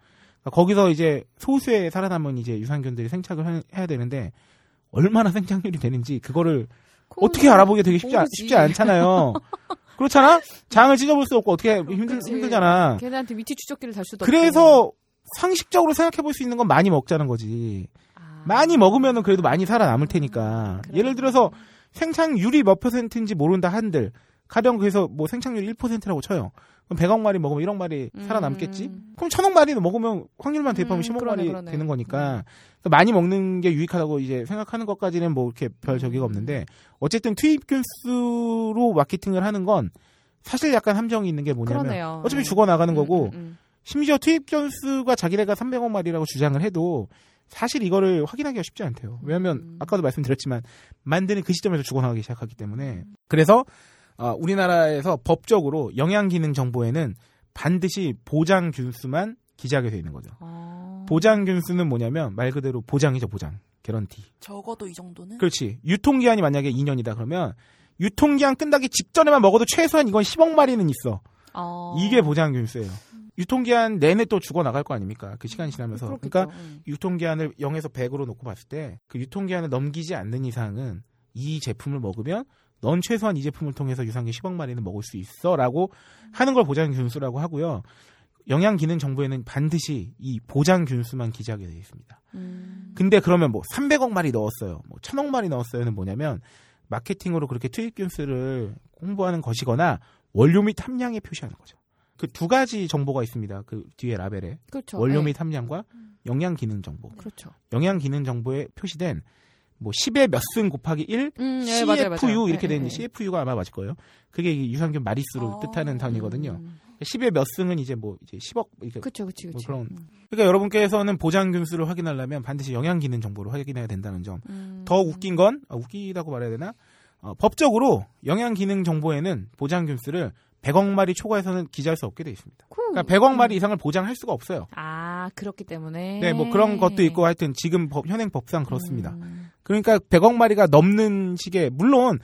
그러니까 거기서 이제 소수의 살아남은 이제 유산균들이 생착을 하- 해야 되는데 얼마나 생착률이 되는지 그거를 어떻게 알아보기 되게 쉽지. 쉽지 않잖아요. 그렇잖아? 장을 찢어볼 수 없고 어떻게 힘들, 그치. 힘들잖아. 걔네한테 위치 추적기를 달 수도. 그래서 상식적으로 생각해 볼 수 있는 건 많이 먹자는 거지. 아. 많이 먹으면은 그래도 많이 살아남을 테니까. 그래. 예를 들어서 생착률이 몇 퍼센트인지 모른다 한들 가령 그래서 뭐 생착률 1%라고 쳐요. 그럼 100억 마리 먹으면 1억 마리 음. 살아남겠지? 그럼 1000억 마리는 먹으면 확률만 대입하면 음, 10억 그러네, 마리 그러네. 되는 거니까 그러니까 많이 먹는 게 유익하다고 이제 생각하는 것까지는 뭐 이렇게 별 저기가 음. 없는데 어쨌든 투입 균수로 마케팅을 하는 건 사실 약간 함정이 있는 게 뭐냐면 그러네요. 어차피 죽어 나가는 음, 거고 음, 음. 심지어 투입 견수가 자기네가 300억 마리라고 주장을 해도 사실 이거를 확인하기가 쉽지 않대요. 왜냐하면 음. 아까도 말씀드렸지만 만드는 그 시점에서 죽어나가기 시작하기 때문에 그래서 어, 우리나라에서 법적으로 영양기능 정보에는 반드시 보장 균수만 기재하게 돼 있는 거죠. 아. 보장 균수는 뭐냐면 말 그대로 보장이죠 보장 개런티. 적어도 이 정도는 그렇지. 유통기한이 만약에 2년이다 그러면 유통기한 끝나기 직전에만 먹어도 최소한 이건 10억 마리는 있어. 어. 이게 보장 균수예요. 유통기한 내내 또 죽어 나갈 거 아닙니까? 그 시간이 지나면서. 그렇겠죠. 그러니까 음. 유통기한을 0에서 100으로 놓고 봤을 때 그 유통기한을 넘기지 않는 이상은 이 제품을 먹으면 넌 최소한 이 제품을 통해서 유산균 10억 마리는 먹을 수 있어라고 하는 걸 보장 균수라고 하고요. 영양 기능 정보에는 반드시 이 보장 균수만 기재하게 되어 있습니다. 음. 근데 그러면 뭐 300억 마리 넣었어요. 뭐 1000억 마리 넣었어요는 뭐냐면 마케팅으로 그렇게 투입 균수를 홍보하는 것이거나 원료 및 함량에 표시하는 거죠. 그 두 가지 정보가 있습니다. 그 뒤에 라벨에 그렇죠. 원료 네. 및 함량과 영양 기능 정보. 그렇죠. 영양 기능 정보에 표시된 뭐 10의 몇 승 곱하기 1 음, 예, CFU 맞아요, 맞아요. 이렇게 예, 돼 예, 예. CFU가 아마 맞을 거예요. 그게 이 유산균 마리수를 어. 뜻하는 단위거든요. 음. 10의 몇 승은 이제 뭐 이제 10억 이렇게 그쵸, 그치, 그치. 뭐 그런- 음. 그러니까 여러분께서는 보장 균 수를 확인하려면 반드시 영양 기능 정보를 확인해야 된다는 점. 음. 더 웃긴 건 아, 웃기다고 말해야 되나? 어, 법적으로 영양 기능 정보에는 보장 균 수를 100억 마리 초과해서는 기재할 수 없게 돼 있습니다. 그, 그러니까 100억 마리 이상을 보장할 수가 없어요. 아, 그렇기 때문에. 네, 뭐 그런 것도 있고 하여튼 지금 법, 현행 법상 그렇습니다. 음. 그러니까 100억 마리가 넘는 식의 물론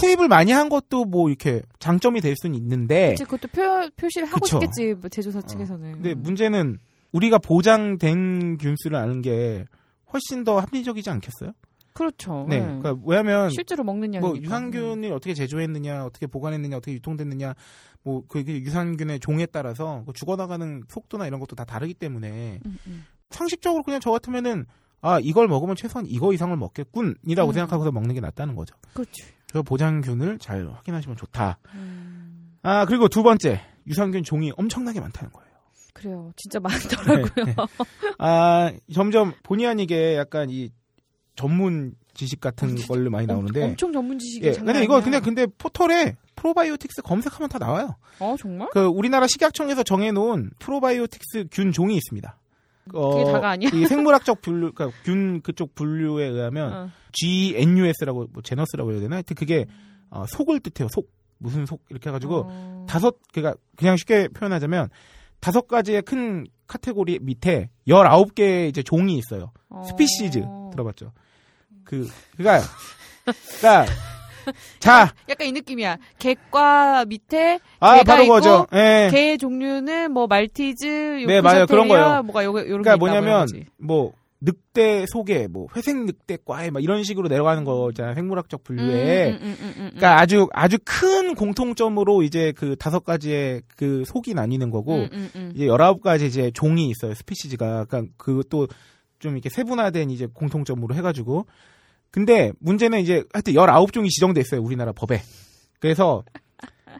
투입을 많이 한 것도 뭐 이렇게 장점이 될 수는 있는데 그치, 그것도 표, 표시를 하고 그쵸. 싶겠지, 뭐 제조사 측에서는. 근데 문제는 우리가 보장된 균수를 아는 게 훨씬 더 합리적이지 않겠어요? 그렇죠. 네. 네. 그러니까 왜냐면 실제로 먹는 양이니까. 뭐 유산균을 어떻게 제조했느냐, 어떻게 보관했느냐, 어떻게 유통됐느냐, 뭐 그 유산균의 종에 따라서 그 죽어나가는 속도나 이런 것도 다 다르기 때문에 음, 음. 상식적으로 그냥 저 같으면은 아 이걸 먹으면 최소한 이거 이상을 먹겠군이라고 음. 생각하고서 먹는 게 낫다는 거죠. 그렇지. 그래서 보장균을 잘 확인하시면 좋다. 음, 아 그리고 두 번째 유산균 종이 엄청나게 많다는 거예요. 그래요. 진짜 많더라고요. 아 점점 본의 아니게 약간 이 전문 지식 같은 걸로 많이 나오는데 엄청 전문 지식이 예, 근데 이거. 근데 근데 포털에 프로바이오틱스 검색하면 다 나와요. 어, 정말? 그 우리나라 식약청에서 정해놓은 프로바이오틱스 균 종이 있습니다. 어, 그게 다가 아니야? 이 생물학적 분류, 그러니까 균 그쪽 분류에 의하면 어. genus라고 뭐 genus라고 해야 되나? 하여튼 그게 어, 속을 뜻해요. 속 무슨 속 이렇게 해가지고 어. 다섯 그러니까 그냥 쉽게 표현하자면 다섯 가지의 큰 카테고리 밑에 열아홉 개의 이제 종이 있어요. 어. species 들어봤죠? 그 그러니까 그러니까 자, 약간 이 느낌이야. 개과 밑에 아 개가 바로 있고, 그거죠. 예. 개 종류는 뭐 말티즈, 네, 맞아요. 그런 거예요. 뭐가 요거 요런 그러니까 뭐 뭐냐면. 뭐 늑대 속에 뭐 회색 늑대 과에 막 이런 식으로 내려가는 거잖아요. 생물학적 분류에. 음, 음, 음, 음, 음. 그러니까 아주 아주 큰 공통점으로 이제 그 다섯 가지의 그 속이 나뉘는 거고 음, 음, 음. 이제 열아홉 가지 이제 종이 있어요. 스피시즈가. 그러니까 그것도 좀 이렇게 세분화된 이제 공통점으로 해가지고. 근데 문제는 이제 하여튼 열아홉 종이 지정돼 있어요. 우리나라 법에. 그래서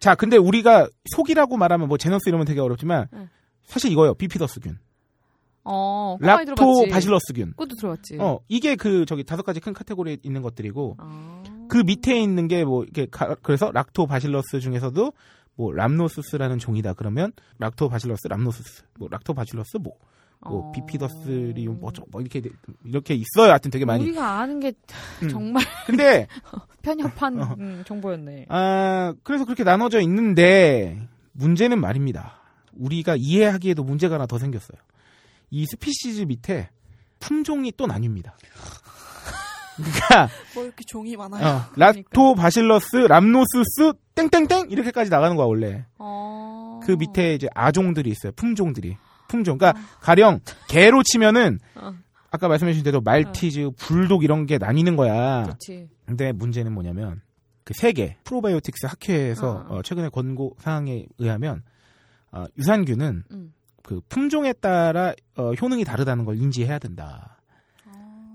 자 근데 우리가 속이라고 말하면 뭐 genus 이러면 되게 어렵지만 응. 사실 이거예요. 비피더스균, 어, 그거 많이 lacto 들어봤지. bacillus균. 그것도 들어봤지. 어 이게 그 저기 다섯 가지 큰 카테고리에 있는 것들이고 아. 그 밑에 있는 게 뭐 이렇게 가- 그래서 Lactobacillus 중에서도 뭐 rhamnosus라는 종이다 그러면 Lactobacillus rhamnosus 뭐 Lactobacillus 뭐, 뭐 어. Bifidobacterium 뭐저 뭐 이렇게 이렇게 있어요 하여튼 되게 많이 우리가 아는 게 음. 정말 근데 편협한 어. 음, 정보였네. 아 그래서 그렇게 나눠져 있는데 문제는 말입니다 우리가 이해하기에도 문제가 하나 더 생겼어요 이 species 밑에 품종이 또 나뉩니다 그러니까 뭐 이렇게 종이 많아요. 어, Lactobacillus rhamnosus 땡땡땡 이렇게까지 나가는 거야 원래 어. 그 밑에 이제 아종들이 있어요. 품종들이. 품종. 그러니까 가령 개로 치면은 어. 아까 말씀해 주신 대로 말티즈, 불독 이런 게 나뉘는 거야. 그렇지. 근데 문제는 뭐냐면 그세개 프로바이오틱스 학회에서 어. 어, 최근에 권고 사항에 의하면 어, 유산균은 음. 그 품종에 따라 어, 효능이 다르다는 걸 인지해야 된다.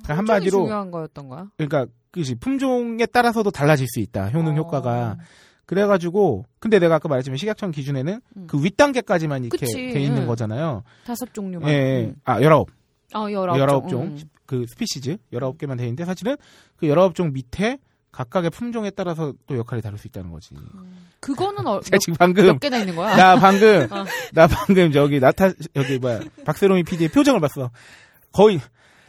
그러니까 한마디로 중요한 거였던 거야. 그러니까 그지 품종에 따라서도 달라질 수 있다. 효능 어. 효과가. 그래가지고 근데 내가 아까 말했지만 식약청 기준에는 음. 그 윗 단계까지만 이렇게 그치, 돼 있는 응. 거잖아요. 다섯 종류만. 예, 예. 음. 아 열아홉, 어, 열아홉, 열아홉 종. 종, 음. 그 species 열아홉 개만 돼 있는데 사실은 그 열아홉 종 밑에 각각의 품종에 따라서 또 역할이 다를 수 있다는 거지. 그거는 어, 제가 몇, 지금 방금 몇 개나 있는 거야? 나 방금 어. 나 방금 저기 나타 여기 뭐야 박세롬이 PD의 표정을 봤어. 거의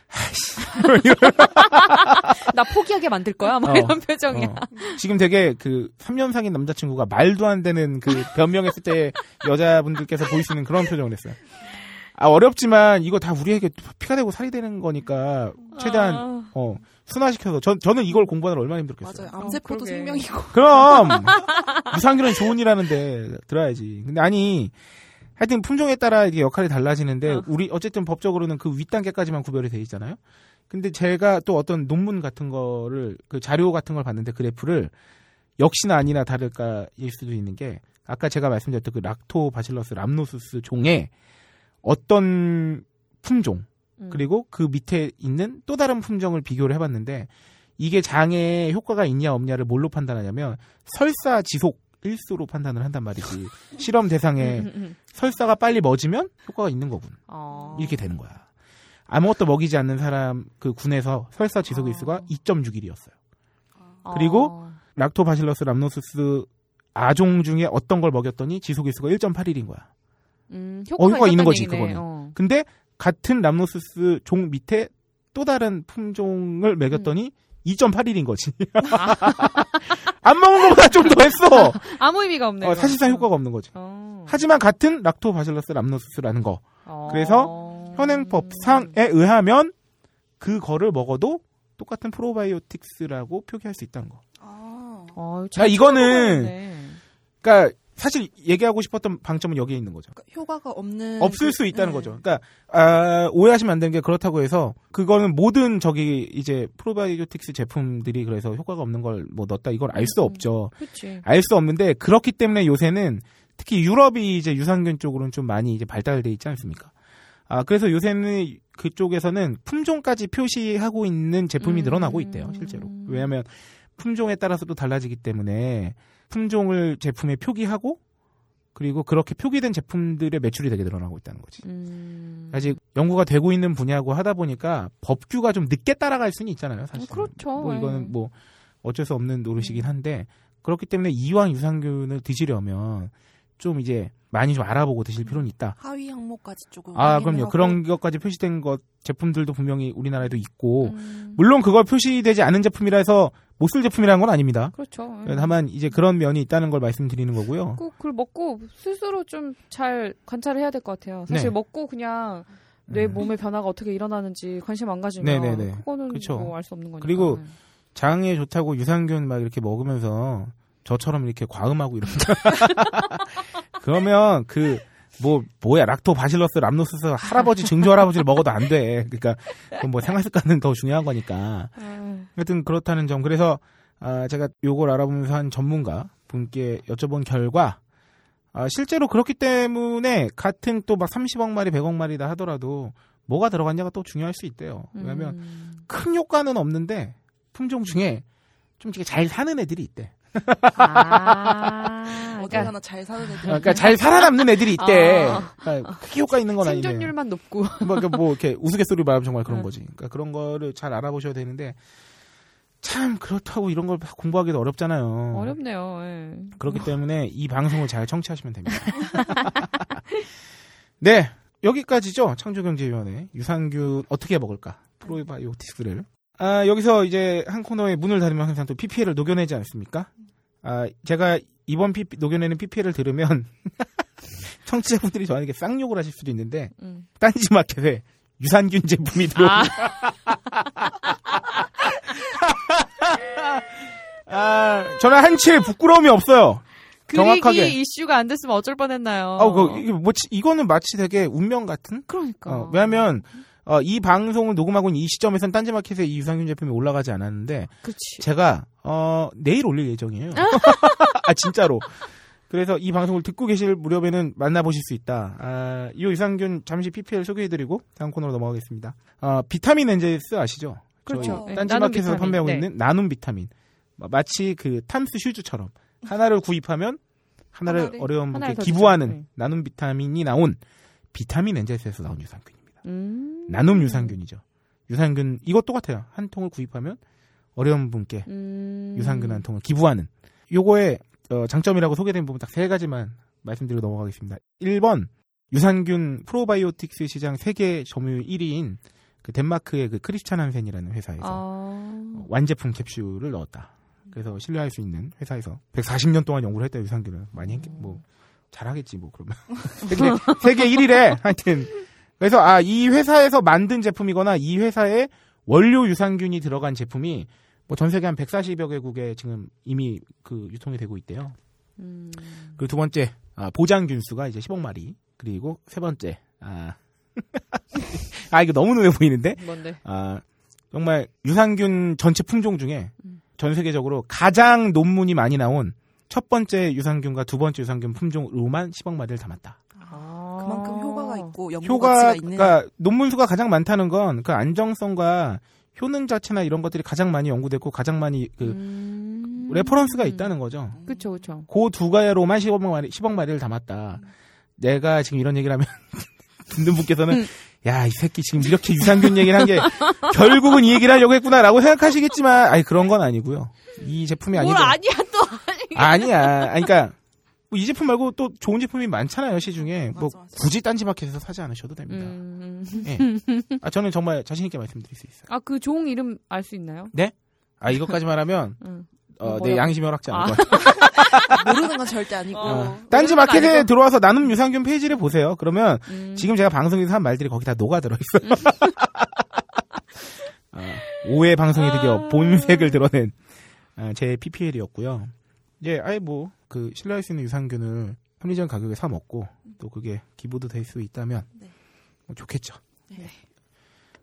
나 포기하게 만들 거야? 막 어, 이런 표정이야. 어. 지금 되게 그 3년 사귄 남자친구가 말도 안 되는 그 변명했을 때 여자분들께서 보이시는 그런 표정을 했어요. 아 어렵지만 이거 다 우리에게 피가 되고 살이 되는 거니까 최대한 아, 어 순화시켜서 전 저는 이걸 공부하느라 얼마나 힘들었겠어요. 맞아요. 암세포도 그러게. 생명이고. 그럼 유산균은 좋은 일하는데 들어야지. 근데 아니 하여튼 품종에 따라 이게 역할이 달라지는데 어. 우리 어쨌든 법적으로는 그 윗단계까지만 구별이 돼 있잖아요. 근데 제가 또 어떤 논문 같은 거를 그 자료 같은 걸 봤는데 그래프를 역시나 아니나 다를까일 수도 있는 게 아까 제가 말씀드렸던 그 락토 바실러스 람노수스 종의 어떤 품종 음. 그리고 그 밑에 있는 또 다른 품종을 비교를 해봤는데 이게 장에 효과가 있냐 없냐를 뭘로 판단하냐면 설사 지속 일수로 판단을 한단 말이지 실험 대상에 음, 음, 음. 설사가 빨리 멎으면 효과가 있는 거군 어. 이렇게 되는 거야 아무것도 먹이지 않는 사람 그 군에서 설사 지속 어. 일수가 2.6일이었어요 어. 그리고 락토바실러스 람노스스 아종 중에 어떤 걸 먹였더니 지속 일수가 1.8일인 거야 음, 어, 효과가 효과가 있는 거지, 거지 그거는. 어. 근데 같은 람노스스 종 밑에 또 다른 품종을 먹였더니 2.8일인 거지. 안 먹은 것보다 좀 더 했어. 아무 의미가 없네. 어. 사실상 효과가 없는 거지. 어. 하지만 같은 락토바실러스 람노스스라는 거. 어. 그래서 현행법상에 의하면 그 거를 먹어도 똑같은 프로바이오틱스라고 표기할 수 있다는 거. 아. 어, 자, 이거는 네. 그러니까 사실 얘기하고 싶었던 방점은 여기에 있는 거죠. 그러니까 효과가 없는 없을 그- 수 있다는 네. 거죠. 그러니까 아, 오해하시면 안 되는 게 그렇다고 해서 그거는 모든 저기 이제 프로바이오틱스 제품들이 그래서 효과가 없는 걸 뭐 넣었다 이걸 알수 음. 없죠. 알 수 없는데 그렇기 때문에 요새는 특히 유럽이 이제 유산균 쪽으로는 좀 많이 이제 발달돼 있지 않습니까? 아 그래서 요새는 그쪽에서는 품종까지 표시하고 있는 제품이 음. 늘어나고 있대요, 실제로. 왜냐하면 품종에 따라서도 달라지기 때문에 품종을 제품에 표기하고 그리고 그렇게 표기된 제품들의 매출이 되게 늘어나고 있다는 거지. 음. 아직 연구가 되고 있는 분야고 하다 보니까 법규가 좀 늦게 따라갈 수는 있잖아요, 사실. 어, 그렇죠. 뭐 예. 이거는 뭐 어쩔 수 없는 노릇이긴 한데 그렇기 때문에 이왕 유산균을 드시려면 좀 이제 많이 좀 알아보고 드실 필요는 있다. 하위 항목까지 조금. 아, 그럼요. 하고. 그런 것까지 표시된 것 제품들도 분명히 우리나라에도 있고 음, 물론 그걸 표시되지 않은 제품이라 해서 못 쓸 제품이라는 건 아닙니다. 그렇죠. 다만 이제 그런 면이 있다는 걸 말씀드리는 거고요. 꼭 그걸 먹고 스스로 좀 잘 관찰을 해야 될 것 같아요. 사실 네. 먹고 그냥 내 음. 몸의 변화가 어떻게 일어나는지 관심 안 가지면 네네네. 그거는. 뭐 알 수 없는 거니까. 그리고 장에 좋다고 유산균 막 이렇게 먹으면서 저처럼 이렇게 과음하고 이러면 그러면 그 뭐 뭐야 락토 바실러스 람노스스 할아버지 증조 할아버지를 먹어도 안 돼. 그러니까 뭐 생활 습관은 더 중요한 거니까. 아, 하여튼 그렇다는 점. 그래서 아, 제가 요걸 알아보면서 한 전문가 분께 여쭤본 결과 아, 실제로 그렇기 때문에 같은 또 막 30억 마리, 100억 마리다 하더라도 뭐가 들어갔냐가 또 중요할 수 있대요. 왜냐하면 음. 큰 효과는 없는데 품종 중에 좀 되게 잘 사는 애들이 있대. 아, 어디 그러니까 하나 잘 사는 애들. 그러니까 잘 살아남는 애들이 있대. 아. 그러니까 크게 효과 있는 건 아닌데. 생존율만 높고 뭐, 그러니까 뭐 이렇게 우스갯소리 말하면 정말 그런 응. 거지. 그러니까 그런 거를 잘 알아보셔야 되는데 참 그렇다고 이런 걸 공부하기도 어렵잖아요. 어렵네요. 예. 그렇기 때문에 이 방송을 잘 청취하시면 됩니다. 네. 여기까지죠. 창조경제위원회 유산균 어떻게 먹을까? 프로바이오틱스를. 아, 여기서 이제 한 코너에 문을 닫으면 항상 또 PPL을 녹여내지 않습니까? 아, 제가 이번 PP, 녹여내는 PPL을 들으면 청취자분들이 저에게 쌍욕을 하실 수도 있는데 음. 딴지마켓에 유산균 제품이 들어오는 아, 아, 저는 한치의 부끄러움이 없어요. 정확하게. 이슈가 안 됐으면 어쩔 뻔했나요? 아, 그, 이게 뭐, 이거는 마치 되게 운명 같은? 그러니까. 어, 왜냐면, 어, 이 방송을 녹음하고 있는 이 시점에선 딴지마켓에 이 유산균 제품이 올라가지 않았는데, 그렇지. 제가, 어, 내일 올릴 예정이에요. 아, 진짜로. 그래서 이 방송을 듣고 계실 무렵에는 만나보실 수 있다. 아, 이 유산균 잠시 PPL 소개해드리고, 다음 코너로 넘어가겠습니다. 아, 비타민 엔젤스 아시죠? 그렇죠. 네, 딴지마켓에서 판매하고 비타민. 있는 나눔 비타민. 마- 마치 그 탐스 슈즈처럼 하나를 구입하면 하나를 하나를- 어려운 분께 기부하는. 네. 나눔 비타민이 나온 비타민 엔젤스에서 나온 유산균입니다. 음. 나눔 유산균이죠. 유산균 이것 똑같아요. 한 통을 구입하면 어려운 분께 음. 유산균 한 통을 기부하는. 요거의 어, 장점이라고 소개된 부분 딱 세 가지만 말씀드리고 넘어가겠습니다. 1번 유산균 프로바이오틱스 시장 세계 점유율 1위인 그 덴마크의 그 크리스찬 한센이라는 회사에서 아. 완제품 캡슐을 넣었다. 그래서 신뢰할 수 있는 회사에서 140년 동안 연구를 했다 유산균을 많이 했, 뭐 잘하겠지 뭐 그러면 세계 세계 1위래 하여튼 그래서 아 이 회사에서 만든 제품이거나 이 회사의 원료 유산균이 들어간 제품이 뭐 전 세계 한 140여 개국에 지금 이미 그 유통이 되고 있대요. 음. 그리고 두 번째 아, 보장균 수가 이제 10억 마리 그리고 세 번째 아, 아 이거 너무 눈에 보이는데 뭔데? 아, 정말 유산균 전체 품종 중에 음. 전 세계적으로 가장 논문이 많이 나온 첫 번째 유산균과 두 번째 유산균 품종으로만 10억 마리를 담았다. 아. 그만큼 있고 연구 가치가 있는. 효과가 논문 수가 가장 많다는 건 그 안정성과 효능 자체나 이런 것들이 가장 많이 연구됐고 가장 많이 그 음. reference가 있다는 거죠. 그쵸, 그쵸. 그 두 가지로만 10억 마리 10억 마리를 담았다. 내가 지금 이런 얘기를 하면 듣는 분께서는 음. 야, 이 새끼 지금 이렇게 유산균 얘기를 한 게 결국은 이 얘기를 하려고 했구나라고 생각하시겠지만 아니 그런 건 아니고요. 이 제품이 뭘 아니고 아니야, 또. 아니야. 아니, 그러니까 뭐 이 제품 말고 또 좋은 제품이 많잖아요 시중에. 뭐 맞아, 맞아. 굳이 딴지마켓에서 사지 않으셔도 됩니다. 음. 예. 아 저는 정말 자신 있게 말씀드릴 수 있어요. 아, 그 종 이름 알 수 있나요? 아 이것까지 말하면 응. 어, 뭐 내? 양심이 허락지 않을 아. 것 같아요. 모르는 건 절대 아니고. 어. 딴지 모르는 거 마켓에? 들어와서 나눔 유산균 페이지를 보세요. 그러면 음. 지금 제가 방송에서 한 말들이 거기 다 녹아 들어 있어요. 아, 5회 방송이 드디어 아. 본색을 드러낸 아, 제 PPL이었고요. 이제 아예 뭐 그 신뢰할 수 있는 유산균을 편의점 가격에 사 먹고 또 그게 기부도 될 수 있다면 네. 뭐 좋겠죠. 네.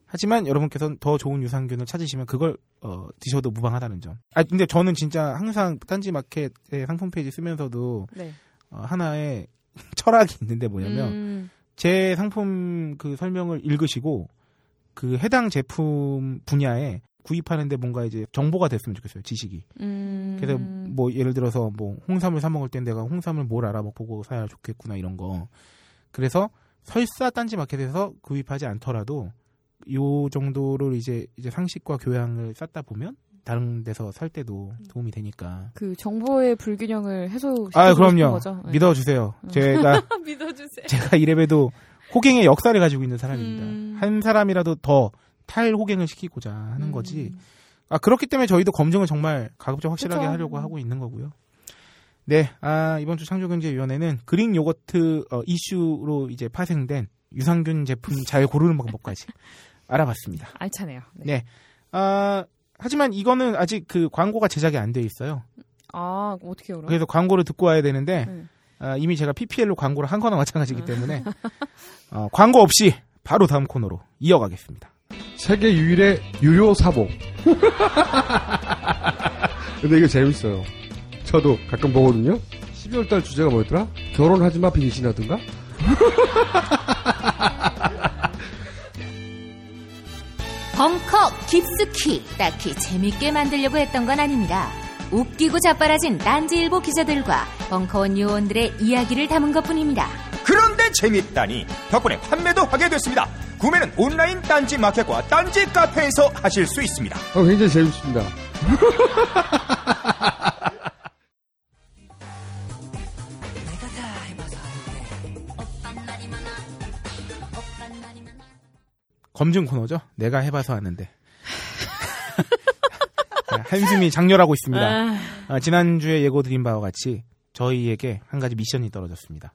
하지만 여러분께서는 더 좋은 유산균을 찾으시면 그걸 어, 드셔도 무방하다는 점. 아 근데 저는 진짜 항상 딴지 마켓의 상품 페이지 쓰면서도 네. 어, 하나의 철학이 있는데 뭐냐면 음. 제 상품 그 설명을 읽으시고 그 해당 제품 분야에 구입하는데 뭔가 이제 정보가 됐으면 좋겠어요 지식이 음. 그래서 뭐 예를 들어서 뭐 홍삼을 사 먹을 땐 내가 홍삼을 뭘 알아보고 사야 좋겠구나 이런 거 그래서 설사 딴지 마켓에서 구입하지 않더라도 요 정도를 이제 이제 상식과 교양을 쌓다 보면 다른 데서 살 때도 도움이 되니까. 그 정보의 불균형을 해소. 아, 그럼요. 네. 믿어주세요. 음. 제가 믿어주세요. 제가 이래봬도 호갱의 역사를 가지고 있는 사람입니다. 음. 한 사람이라도 더 탈호갱을 시키고자 하는 음. 거지. 아, 그렇기 때문에 저희도 검증을 정말 가급적 확실하게 그쵸. 하려고 하고 있는 거고요. 네, 아, 이번 주 창조경제위원회는 그릭 요거트 어, 이슈로 이제 파생된 유산균 제품 잘 고르는 방법까지 알아봤습니다. 알차네요. 네. 네. 아, 하지만 이거는 아직 그 광고가 제작이 안 돼 있어요. 아, 어떻게 그럼? 그래서 광고를 듣고 와야 되는데 네. 아, 이미 제가 PPL로 광고를 한 거나 마찬가지이기 때문에 어, 광고 없이 바로 다음 코너로 이어가겠습니다. 세계 유일의 유료 사복. 근데 이거 재밌어요. 저도 가끔 보거든요. 12월 달 주제가 뭐였더라? 결혼하지 마 빙신하든가? 벙커 깊숙이 딱히 재밌게 만들려고 했던 건 아닙니다. 웃기고 자빠라진 딴지일보 기자들과 벙커원 요원들의 이야기를 담은 것뿐입니다. 그런데 재밌다니 덕분에 판매도 하게 됐습니다. 구매는 온라인 딴지 마켓과 딴지 카페에서 하실 수 있습니다. 어, 굉장히 재밌습니다. 검증 코너죠. 내가 해봐서 아는데. 한숨이 장렬하고 있습니다. 아, 아, 지난주에 예고 드린 바와 같이 저희에게 한 가지 미션이 떨어졌습니다.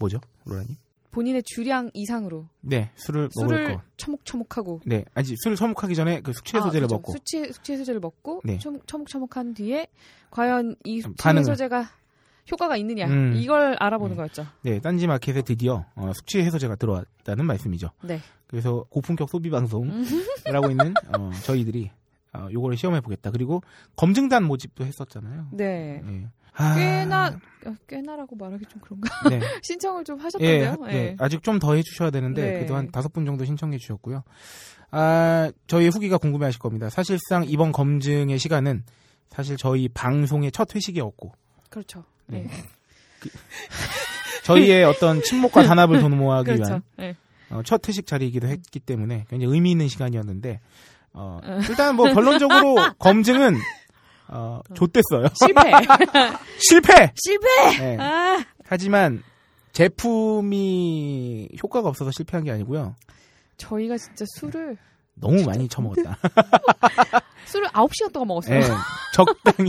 뭐죠, 로라님? 본인의 주량 이상으로 네, 술을 먹을 술을 거. 처묵처묵하고 네, 아직 술을 처묵하기 전에 그 숙취 해소제를 아, 그죠. 먹고. 숙취 숙취 해소제를 먹고 네. 처묵처묵한 뒤에 과연 이 숙취 반응을. 해소제가 효과가 있느냐 음. 이걸 알아보는 음. 거였죠. 네, 딴지 마켓에 드디어 어, 숙취 해소제가 들어왔다는 말씀이죠. 네. 그래서 고품격 소비 방송을 하고 있는 어, 저희들이 어, 요거를 시험해 보겠다. 그리고 검증단 모집도 했었잖아요. 네. 예. 아, 꽤나 어, 꽤나라고 말하기 좀 그런가? 네. 신청을 좀 예, 하셨던데요. 하- 예. 예, 아직 좀 더 해주셔야 되는데 네. 그래도 한 다섯 분 정도 신청해 주셨고요. 아, 저희 후기가 궁금해하실 겁니다. 사실상 이번 검증의 시간은 사실 저희 방송의 첫 회식이었고 그렇죠. 네. 네. 저희의 어떤 친목과 단합을 도모하기 그렇죠. 위한 네. 어, 첫 회식 자리이기도 했기 때문에 굉장히 의미 있는 시간이었는데 어, 일단 뭐 결론적으로 검증은 어, 좆됐어요. 실패. 실패. 실패. 네. 아, 하지만 제품이 효과가 없어서 실패한 게 아니고요. 저희가 진짜 술을 너무 많이 처먹었다. 술을 9시간 동안 먹었어요. 예, 적당히.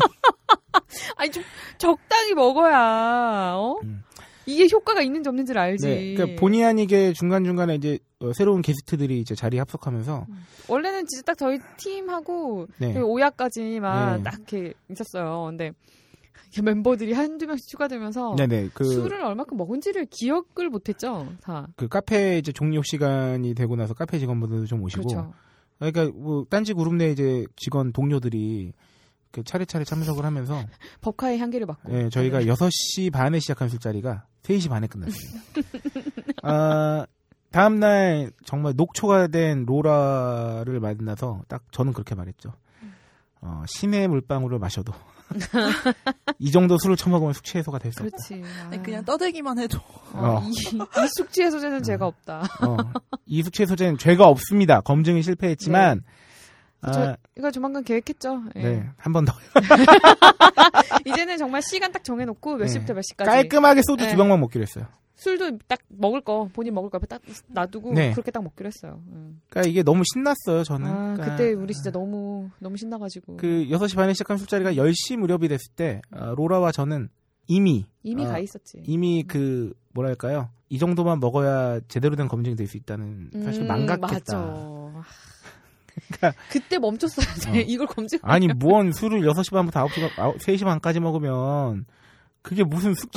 아니 좀 적당히 먹어야 어? 음. 이게 효과가 있는지 없는지를 알지. 네, 그러니까 본의 아니게 중간 중간에 이제 어, 새로운 게스트들이 이제 자리에 합석하면서 원래는 진짜 딱 저희 팀하고 네. 그 오야까지만 네. 딱 이렇게 있었어요. 근데 멤버들이 한두 명씩 추가되면서 네네 그, 술을 얼마큼 먹은지를 기억을 못했죠. 다. 그 카페 이제 종료 시간이 되고 나서 카페 직원분들도 좀 오시고 그렇죠. 그러니까 뭐 딴지 그룹 내 이제 직원 동료들이 그 차례차례 참석을 하면서 법카의 향기를 맡고. 예, 저희가 네. 6시 반에 시작한 술자리가 3시 반에 끝났습니다. 아, 다음 날 정말 녹초가 된 로라를 만나서 딱 저는 그렇게 말했죠. 어, 신의 물방울을 마셔도 이 정도 술을 처먹으면 숙취 해소가 될 수 없다. 그렇지. 아. 그냥 떠들기만 해도 어, 어. 이, 이 숙취 해소제는 죄가 없다. 어, 이 숙취 해소제는 죄가 없습니다. 검증이 실패했지만 아, 저, 이거 조만간 계획했죠. 예. 네, 한 번 더 이제는 정말 시간 딱 정해놓고 몇 네. 시부터 몇 시까지. 깔끔하게 소주 네. 두 병만 먹기로 했어요. 술도 딱 먹을 거 본인 먹을 거 앞에 딱 놔두고 네. 그렇게 딱 먹기로 했어요. 음. 그러니까 이게 너무 신났어요, 저는. 아 그러니까 그때 우리 진짜 너무 너무 신나가지고 그 6시 반에 시작한 술자리가 10시 무렵이 됐을 때 어, 로라와 저는 이미 이미 아, 가 있었지. 이미 그 뭐랄까요 이 정도만 먹어야 제대로 된 검증이 될 수 있다는 사실 음, 망각했다. 맞아. 그러니까- 그때 멈췄어야지. 어. 이걸 검증. 아니 무언 술을 6시 반부터 9시, 3시 반까지 먹으면 그게 무슨 숙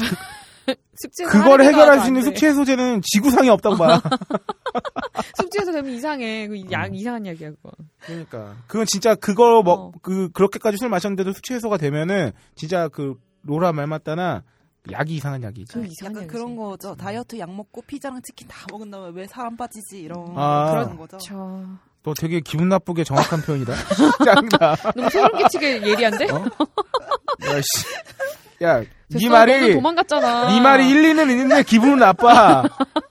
숙제 그걸 해결할 수 있는 숙취 해소제는 지구상에 없다고 봐. 숙제에서 되면 이상해. 그 약, 어. 이상한 약이야 그거. 그러니까 그건 진짜 그거 어. 먹그 그렇게까지 술 마셨는데도 숙취 해소가 되면은 진짜 그 로라 말 맞다나 약이 이상한 약이지. 그 이상한 약간 약이지. 그런 거죠. 다이어트 약 먹고 피자랑 치킨 다 먹은 다음에 왜 사람 빠지지 이런 아. 그런 거죠. 저 너 되게 기분 나쁘게 정확한 표현이다. 짱이다. 너무 소름 끼치게 예리한데? 어? 야, 씨. 야, 네 말이, 도망갔잖아. 네 말이 일리는 있는데 기분은 나빠.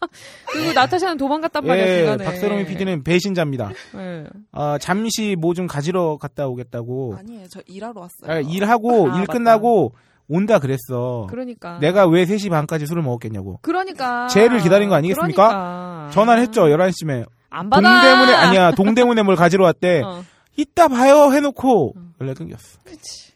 그리고 나타샤는 도망갔단 말이야 예, 중간에. 박세롬이 PD는 배신자입니다. 예. 아, 잠시 뭐 좀 가지러 갔다 오겠다고. 아니에요. 저 일하러 왔어요. 아, 일하고 아, 일 맞다. 끝나고 온다 그랬어. 그러니까. 내가 왜 3시 반까지 술을 먹었겠냐고. 그러니까. 쟤를 기다린 거 아니겠습니까? 그러니까. 전화를 했죠. 11시쯤에. 안 받아. 동대문에 아니야. 동대문에 뭘 가지러 왔대. 어. 이따 봐요 해놓고 어. 연락 끊겼어. 그치.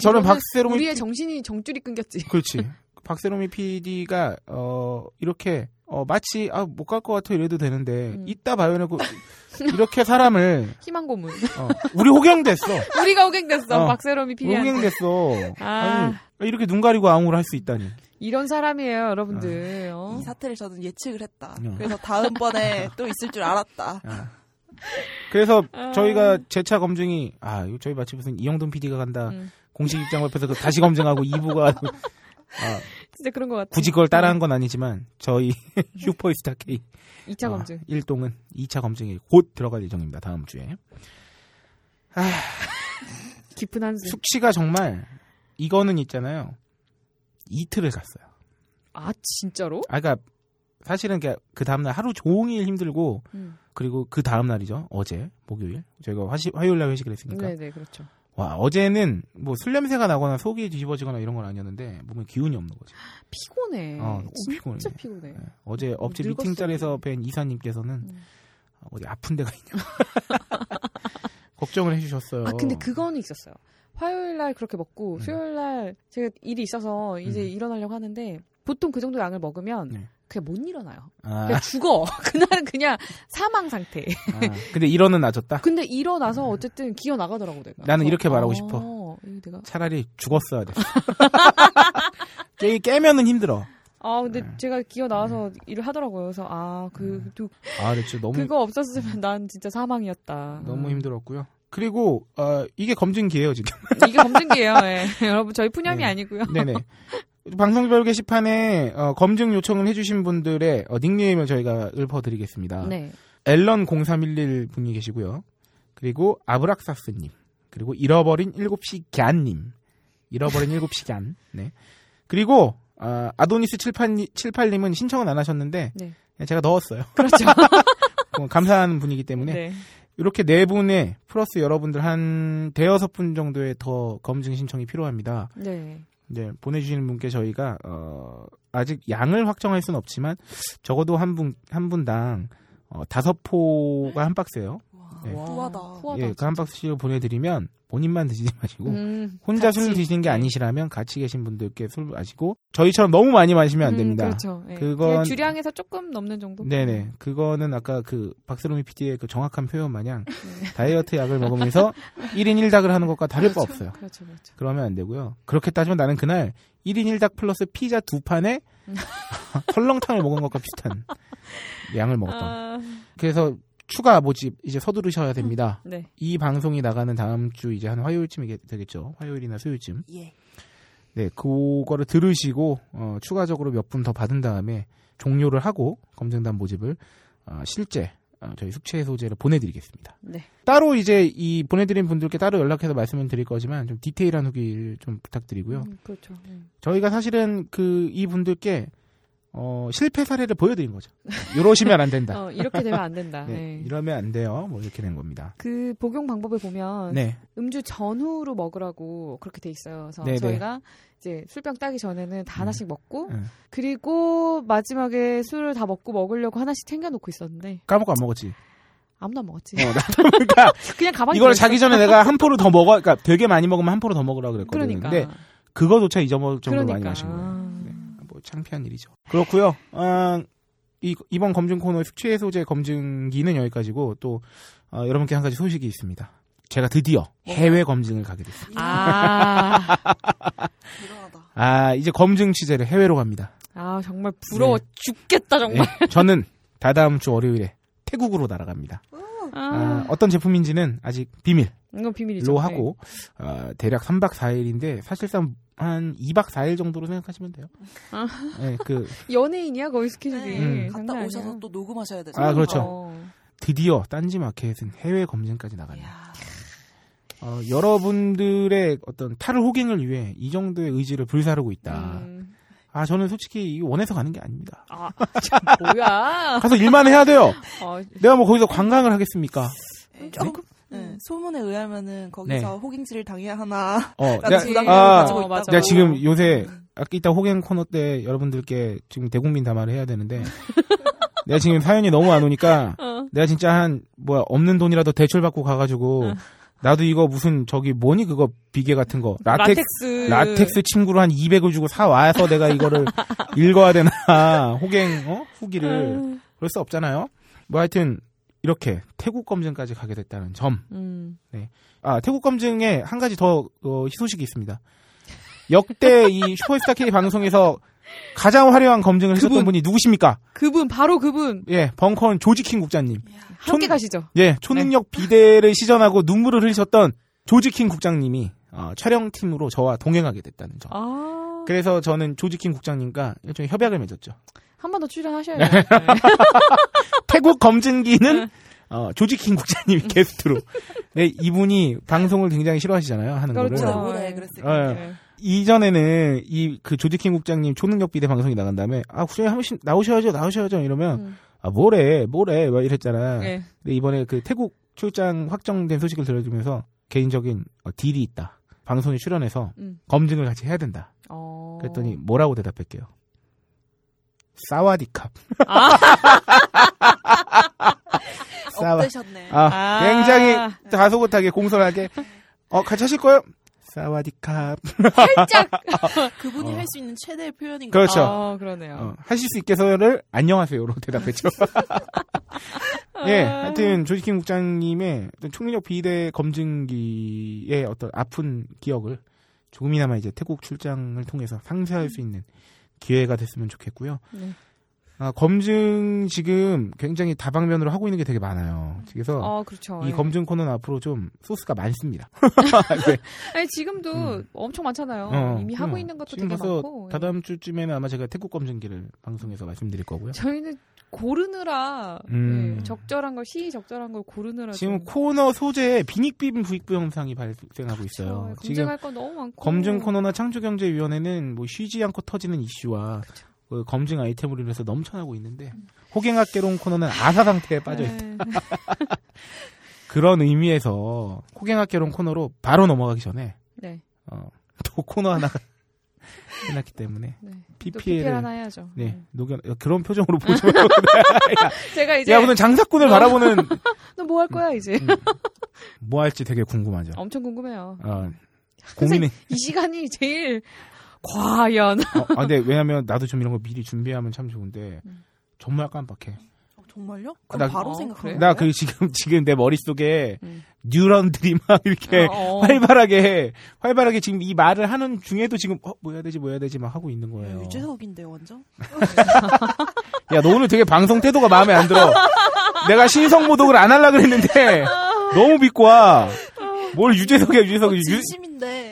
저는 이거는 박세롬이 우리의 정신이 정줄이 끊겼지. 그렇지. 박세롬이 PD가 어 이렇게 어 마치 아 못 갈 것 같아 이래도 되는데 음. 이따 봐요 해놓고 이렇게 사람을 희망 고문. 어, 우리 호갱됐어. 우리가 호갱됐어. 어. 박세롬이 피디한테. 호갱됐어. 아. 아니 이렇게 눈 가리고 아웅을 할수 있다니. 이런 사람이에요, 여러분들. 어? 이 사태를 저는 예측을 했다. 어. 그래서 다음번에 또 있을 줄 알았다. 아. 그래서 아. 저희가 재차 검증이 아 저희 마치 무슨 이영돈 PD가 간다 음. 공식 입장 발표에서 그 다시 검증하고 2부가 아, 진짜 그런 것 같아. 굳이 그걸 따라한 건 아니지만 저희 슈퍼스타 K 2차 아, 검증. 일동은 2차 검증에 곧 들어갈 예정입니다. 다음 주에. 깊은 한숨. 숙취가 정말 이거는 있잖아요. 이틀을 갔어요. 아, 진짜로? 아 그러니까 사실은 그그 다음날 하루 종일 힘들고 음. 그리고 그 다음날이죠. 어제 목요일 저희가 화시, 화요일 날 회식을 했으니까 네네, 그렇죠. 와 어제는 뭐 술 냄새가 나거나 속이 뒤집어지거나 이런 건 아니었는데 몸에 기운이 없는 거지. 피곤해. 어, 너무 진짜 피곤해. 피곤해. 네. 어제 업체 늙었어, 미팅 자리에서. 뵌 이사님께서는 음. 어디 아픈 데가 있냐 걱정을 해주셨어요. 아, 근데 그거는 있었어요. 화요일 날 그렇게 먹고 음. 수요일 날 제가 일이 있어서 이제 음. 일어나려고 하는데 보통 그 정도 양을 먹으면 네. 그냥 못 일어나요. 아, 그냥 죽어. 그날은 그냥 사망 상태. 아, 근데 일어는 나졌다. 근데 일어나서 어쨌든 기어 나가더라고 내가. 나는 이렇게 말하고 어, 싶어. 이거 내가. 차라리 죽었어야 돼. 깨, 깨면은 힘들어. 아 근데 네. 제가 기어 나와서 일을 하더라고요. 그래서 아그 아, 근데 진짜 너무 그거 없었으면 난 진짜 사망이었다. 너무 음. 힘들었고요. 그리고 어, 이게 검증기예요 지금. 이게 검증기예요. 예. 여러분 저희 푸념이 네. 아니고요. 네네. 방송별 게시판에 어, 검증 요청을 해주신 분들의 어, 닉네임을 저희가 읊어드리겠습니다. 네. 앨런 0311 분이 계시고요. 그리고 아브락사스님. 그리고 잃어버린 7시 갸님. 잃어버린 7시 갸. 네. 그리고 아, 아도니스 78, 78님은 신청은 안 하셨는데 네. 제가 넣었어요. 그렇죠. 어, 감사한 분이기 때문에 네. 이렇게 네 분의 플러스 여러분들 한 대여섯 분 정도의 더 검증 신청이 필요합니다. 네. 이제 보내주시는 분께 저희가 어, 아직 양을 확정할 수는 없지만 적어도 한 분 한 분당 어, 다섯 포가 한 박스예요. 와, 네. 후하다. 후하다. 예, 그 한 박스씩 보내드리면 본인만 드시지 마시고 음, 혼자 같이. 술 드시는 게 네. 아니시라면 같이 계신 분들께 술 마시고 저희처럼 너무 많이 마시면 안 음, 됩니다. 그렇죠. 예. 그건- 주량에서 조금 넘는 정도. 네네. 그거는 아까 그 박스로미 PD의 그 정확한 표현 마냥 네. 다이어트 약을 먹으면서 1인 1닭을 하는 것과 다를 바 없어요. 그렇죠, 그렇죠. 그러면 안 되고요. 그렇게 따지면 나는 그날 1인 1닭 플러스 피자 두 판에 설렁탕을 먹은 것과 비슷한 양을 먹었던. 아, 그래서 추가 모집 이제 서두르셔야 됩니다. 네. 이 방송이 나가는 다음 주 이제 한 화요일쯤이 되겠죠. 화요일이나 수요일쯤. 예. 네, 그거를 들으시고 어, 추가적으로 몇 분 더 받은 다음에 종료를 하고 검증단 모집을 어, 실제 어, 저희 숙취 소재를 보내드리겠습니다. 네. 따로 이제 이 보내드린 분들께 따로 연락해서 말씀을 드릴 거지만 좀 디테일한 후기를 좀 부탁드리고요. 음, 그렇죠. 음. 저희가 사실은 그 이 분들께 어, 실패 사례를 보여드린 거죠. 이러시면 안 된다. 어, 이렇게 되면 안 된다. 네, 네. 이러면 안 돼요. 뭐 이렇게 된 겁니다. 그 복용 방법에 보면 네, 음주 전후로 먹으라고 그렇게 돼 있어요. 그래서 네네. 저희가 이제 술병 따기 전에는 다 하나씩 먹고 음. 그리고 마지막에 술을 다 먹고 먹으려고 하나씩 챙겨놓고 있었는데 까먹고 안 먹었지. 아무도 안 먹었지. 어, 나도 그러니까 그냥 가방에 이걸. 자기 전에 내가 한 포를 더 먹어, 그러니까 되게 많이 먹으면 한 포를 더 먹으라 그랬거든요. 그러니까. 근데 그거조차 잊어먹을 정도로 그러니까. 많이 마신 거예요. 네, 뭐 창피한 일이죠. 그렇고요. 어, 이, 이번 검증 코너 숙취 해소제 검증기는 여기까지고 또 어, 여러분께 한 가지 소식이 있습니다. 제가 드디어 해외 검증을 가게 됐습니다. 아. 아 이제 검증 취재를 해외로 갑니다. 아 정말 부러워 네. 죽겠다 정말. 네, 저는 다다음 주 월요일에 태국으로 날아갑니다. 아, 아, 어떤 제품인지는 아직 비밀로 이건 비밀이죠. 하고 어, 대략 3박 4일인데 사실상 한 2박 4일 정도로 생각하시면 돼요. 아. 네, 그 네. 연예인이야 거의 스케줄이. 네. 음. 갔다. 오셔서 또 녹음하셔야 되죠. 아, 그렇죠. 어. 드디어 딴지 마켓은 해외 검증까지. 이야. 어, 여러분들의 어떤 탈을 호갱을 위해 이 정도의 의지를 불사르고 있다. 음, 아 저는 솔직히 원해서 가는 게 아닙니다. 아, 참, 뭐야. 가서 일만 해야 돼요. 어, 내가 뭐 거기서 관광을 하겠습니까? 조금 네, 소문에 의하면은 거기서 네. 호갱질을 당해야 하나 어, 내가, 부담감을 아, 가지고 어. 맞아. 내가 지금 요새 아까 이따 호갱 코너 때 여러분들께 지금 대국민 담화를 해야 되는데 내가 지금 사연이 너무 안 오니까 어. 내가 진짜 한 뭐야 없는 돈이라도 대출 받고 가가지고 나도 이거 무슨 저기 뭐니 그거 베개 같은 거 라텍스 라텍스. 라텍스 친구로 한 200을 주고 사 와서 내가 이거를 읽어야 되나 호갱 어? 후기를 그럴 수 없잖아요. 뭐 하여튼 이렇게 태국 검증까지 가게 됐다는 점. 음. 아 태국 검증에 한 가지 더 어, 희소식이 있습니다. 역대 이 슈퍼스타 K 방송에서 가장 화려한 검증을 하셨던 그분. 분이 누구십니까? 그분, 바로 그분. 예, 벙커원 조지킹 국장님. 함께 촌- 가시죠. 예, 초능력 비대를 시전하고 눈물을 흘리셨던 조지킹 국장님이 어, 촬영팀으로 저와 동행하게 됐다는 점. 아. 그래서 저는 조지킹 국장님과 일종의 협약을 맺었죠. 한 번 더 출연하셔야 돼요. 네. 태국 검증기는 어, 조지킹 국장님이 게스트로. 네, 이분이 방송을 굉장히 싫어하시잖아요. 하는 그렇죠. 거를. 저번에 그랬을 어, 거예요. 네. 이전에는 이 그 조지킹 국장님 초능력 비대 방송이 나간 다음에 아 국장님 한 번씩 나오셔야죠 나오셔야죠 이러면 음. 아 뭐래 뭐래 막 이랬잖아. 네. 근데 이번에 그 태국 출장 확정된 소식을 들려주면서 개인적인 어, 딜이 있다. 방송에 출연해서 음. 검증을 같이 해야 된다. 어. 그랬더니 뭐라고 대답할게요. 사와디캅. 사와. 업되셨네. 아, 아. 굉장히 다소곳하게 공손하게 어 같이 하실 거예요? 사와디캅. 살짝. 그분이 어. 할수 있는 최대의 표현인 그렇죠. 거죠. 어, 그러네요. 어, 하실 수 있겠어요를 안녕하세요로 대답했죠. 예, 아. 하여튼 조지킹 국장님의 총력 비대 검증기의 어떤 아픈 기억을 조금이나마 이제 태국 출장을 통해서 상쇄할 수 있는 기회가 됐으면 좋겠고요. 네. 아, 검증 지금 굉장히 다방면으로 하고 있는 게 되게 많아요. 그래서 어, 그렇죠. 이 예. 검증 코너는 앞으로 좀 소스가 많습니다. 네. 아니, 지금도 음. 엄청 많잖아요. 어, 이미 하고 그럼 있는 것도 되게 많고. 예. 다다음 주쯤에는 아마 제가 태국 검증기를 방송에서 말씀드릴 거고요. 저희는 고르느라 음. 예, 적절한 걸 시기 적절한 걸 고르느라 지금 좀 코너 소재에 빈익빈 부익부 현상이 발생하고 있어요. 그렇죠. 지금 검증할 건 너무 많고 검증 코너나 창조경제위원회는 뭐 쉬지 않고 터지는 이슈와 그 검증 아이템으로 인해서 넘쳐나고 있는데 호갱학개론 코너는 아사 상태에 빠져 있다. 네. 그런 의미에서 호갱학개론 코너로 바로 넘어가기 전에 네. 어, 또 코너 하나 해놨기 때문에 네. 또 PPL 하나 해야죠. 네 녹여 그런 표정으로 보지 말고 제가 이제 야 무슨 장사꾼을 어. 바라보는 너 뭐 할 거야 이제 음. 뭐 할지 되게 궁금하죠. 엄청 궁금해요. 어, 고민은 이 시간이 제일 과연 어, 아, 근데 왜냐면 나도 좀 이런 거 미리 준비하면 참 좋은데 음. 정말 깜빡해. 어, 정말요? 나- 그럼 바로 어, 생각하는 나 거예요? 그 지금 지금 내 머릿속에 음. 뉴런들이 막 이렇게 어, 어. 활발하게 활발하게 지금 이 말을 하는 중에도 지금 어, 뭐 해야 되지 뭐 해야 되지 막 하고 있는 거예요. 유재석인데 완전. 야, 너 오늘 되게 방송 태도가 마음에 안 들어. 내가 신성 모독을 안 하려 그랬는데 너무 믿고 와. 뭘 유재석이야 유재석. 유, 진심인데.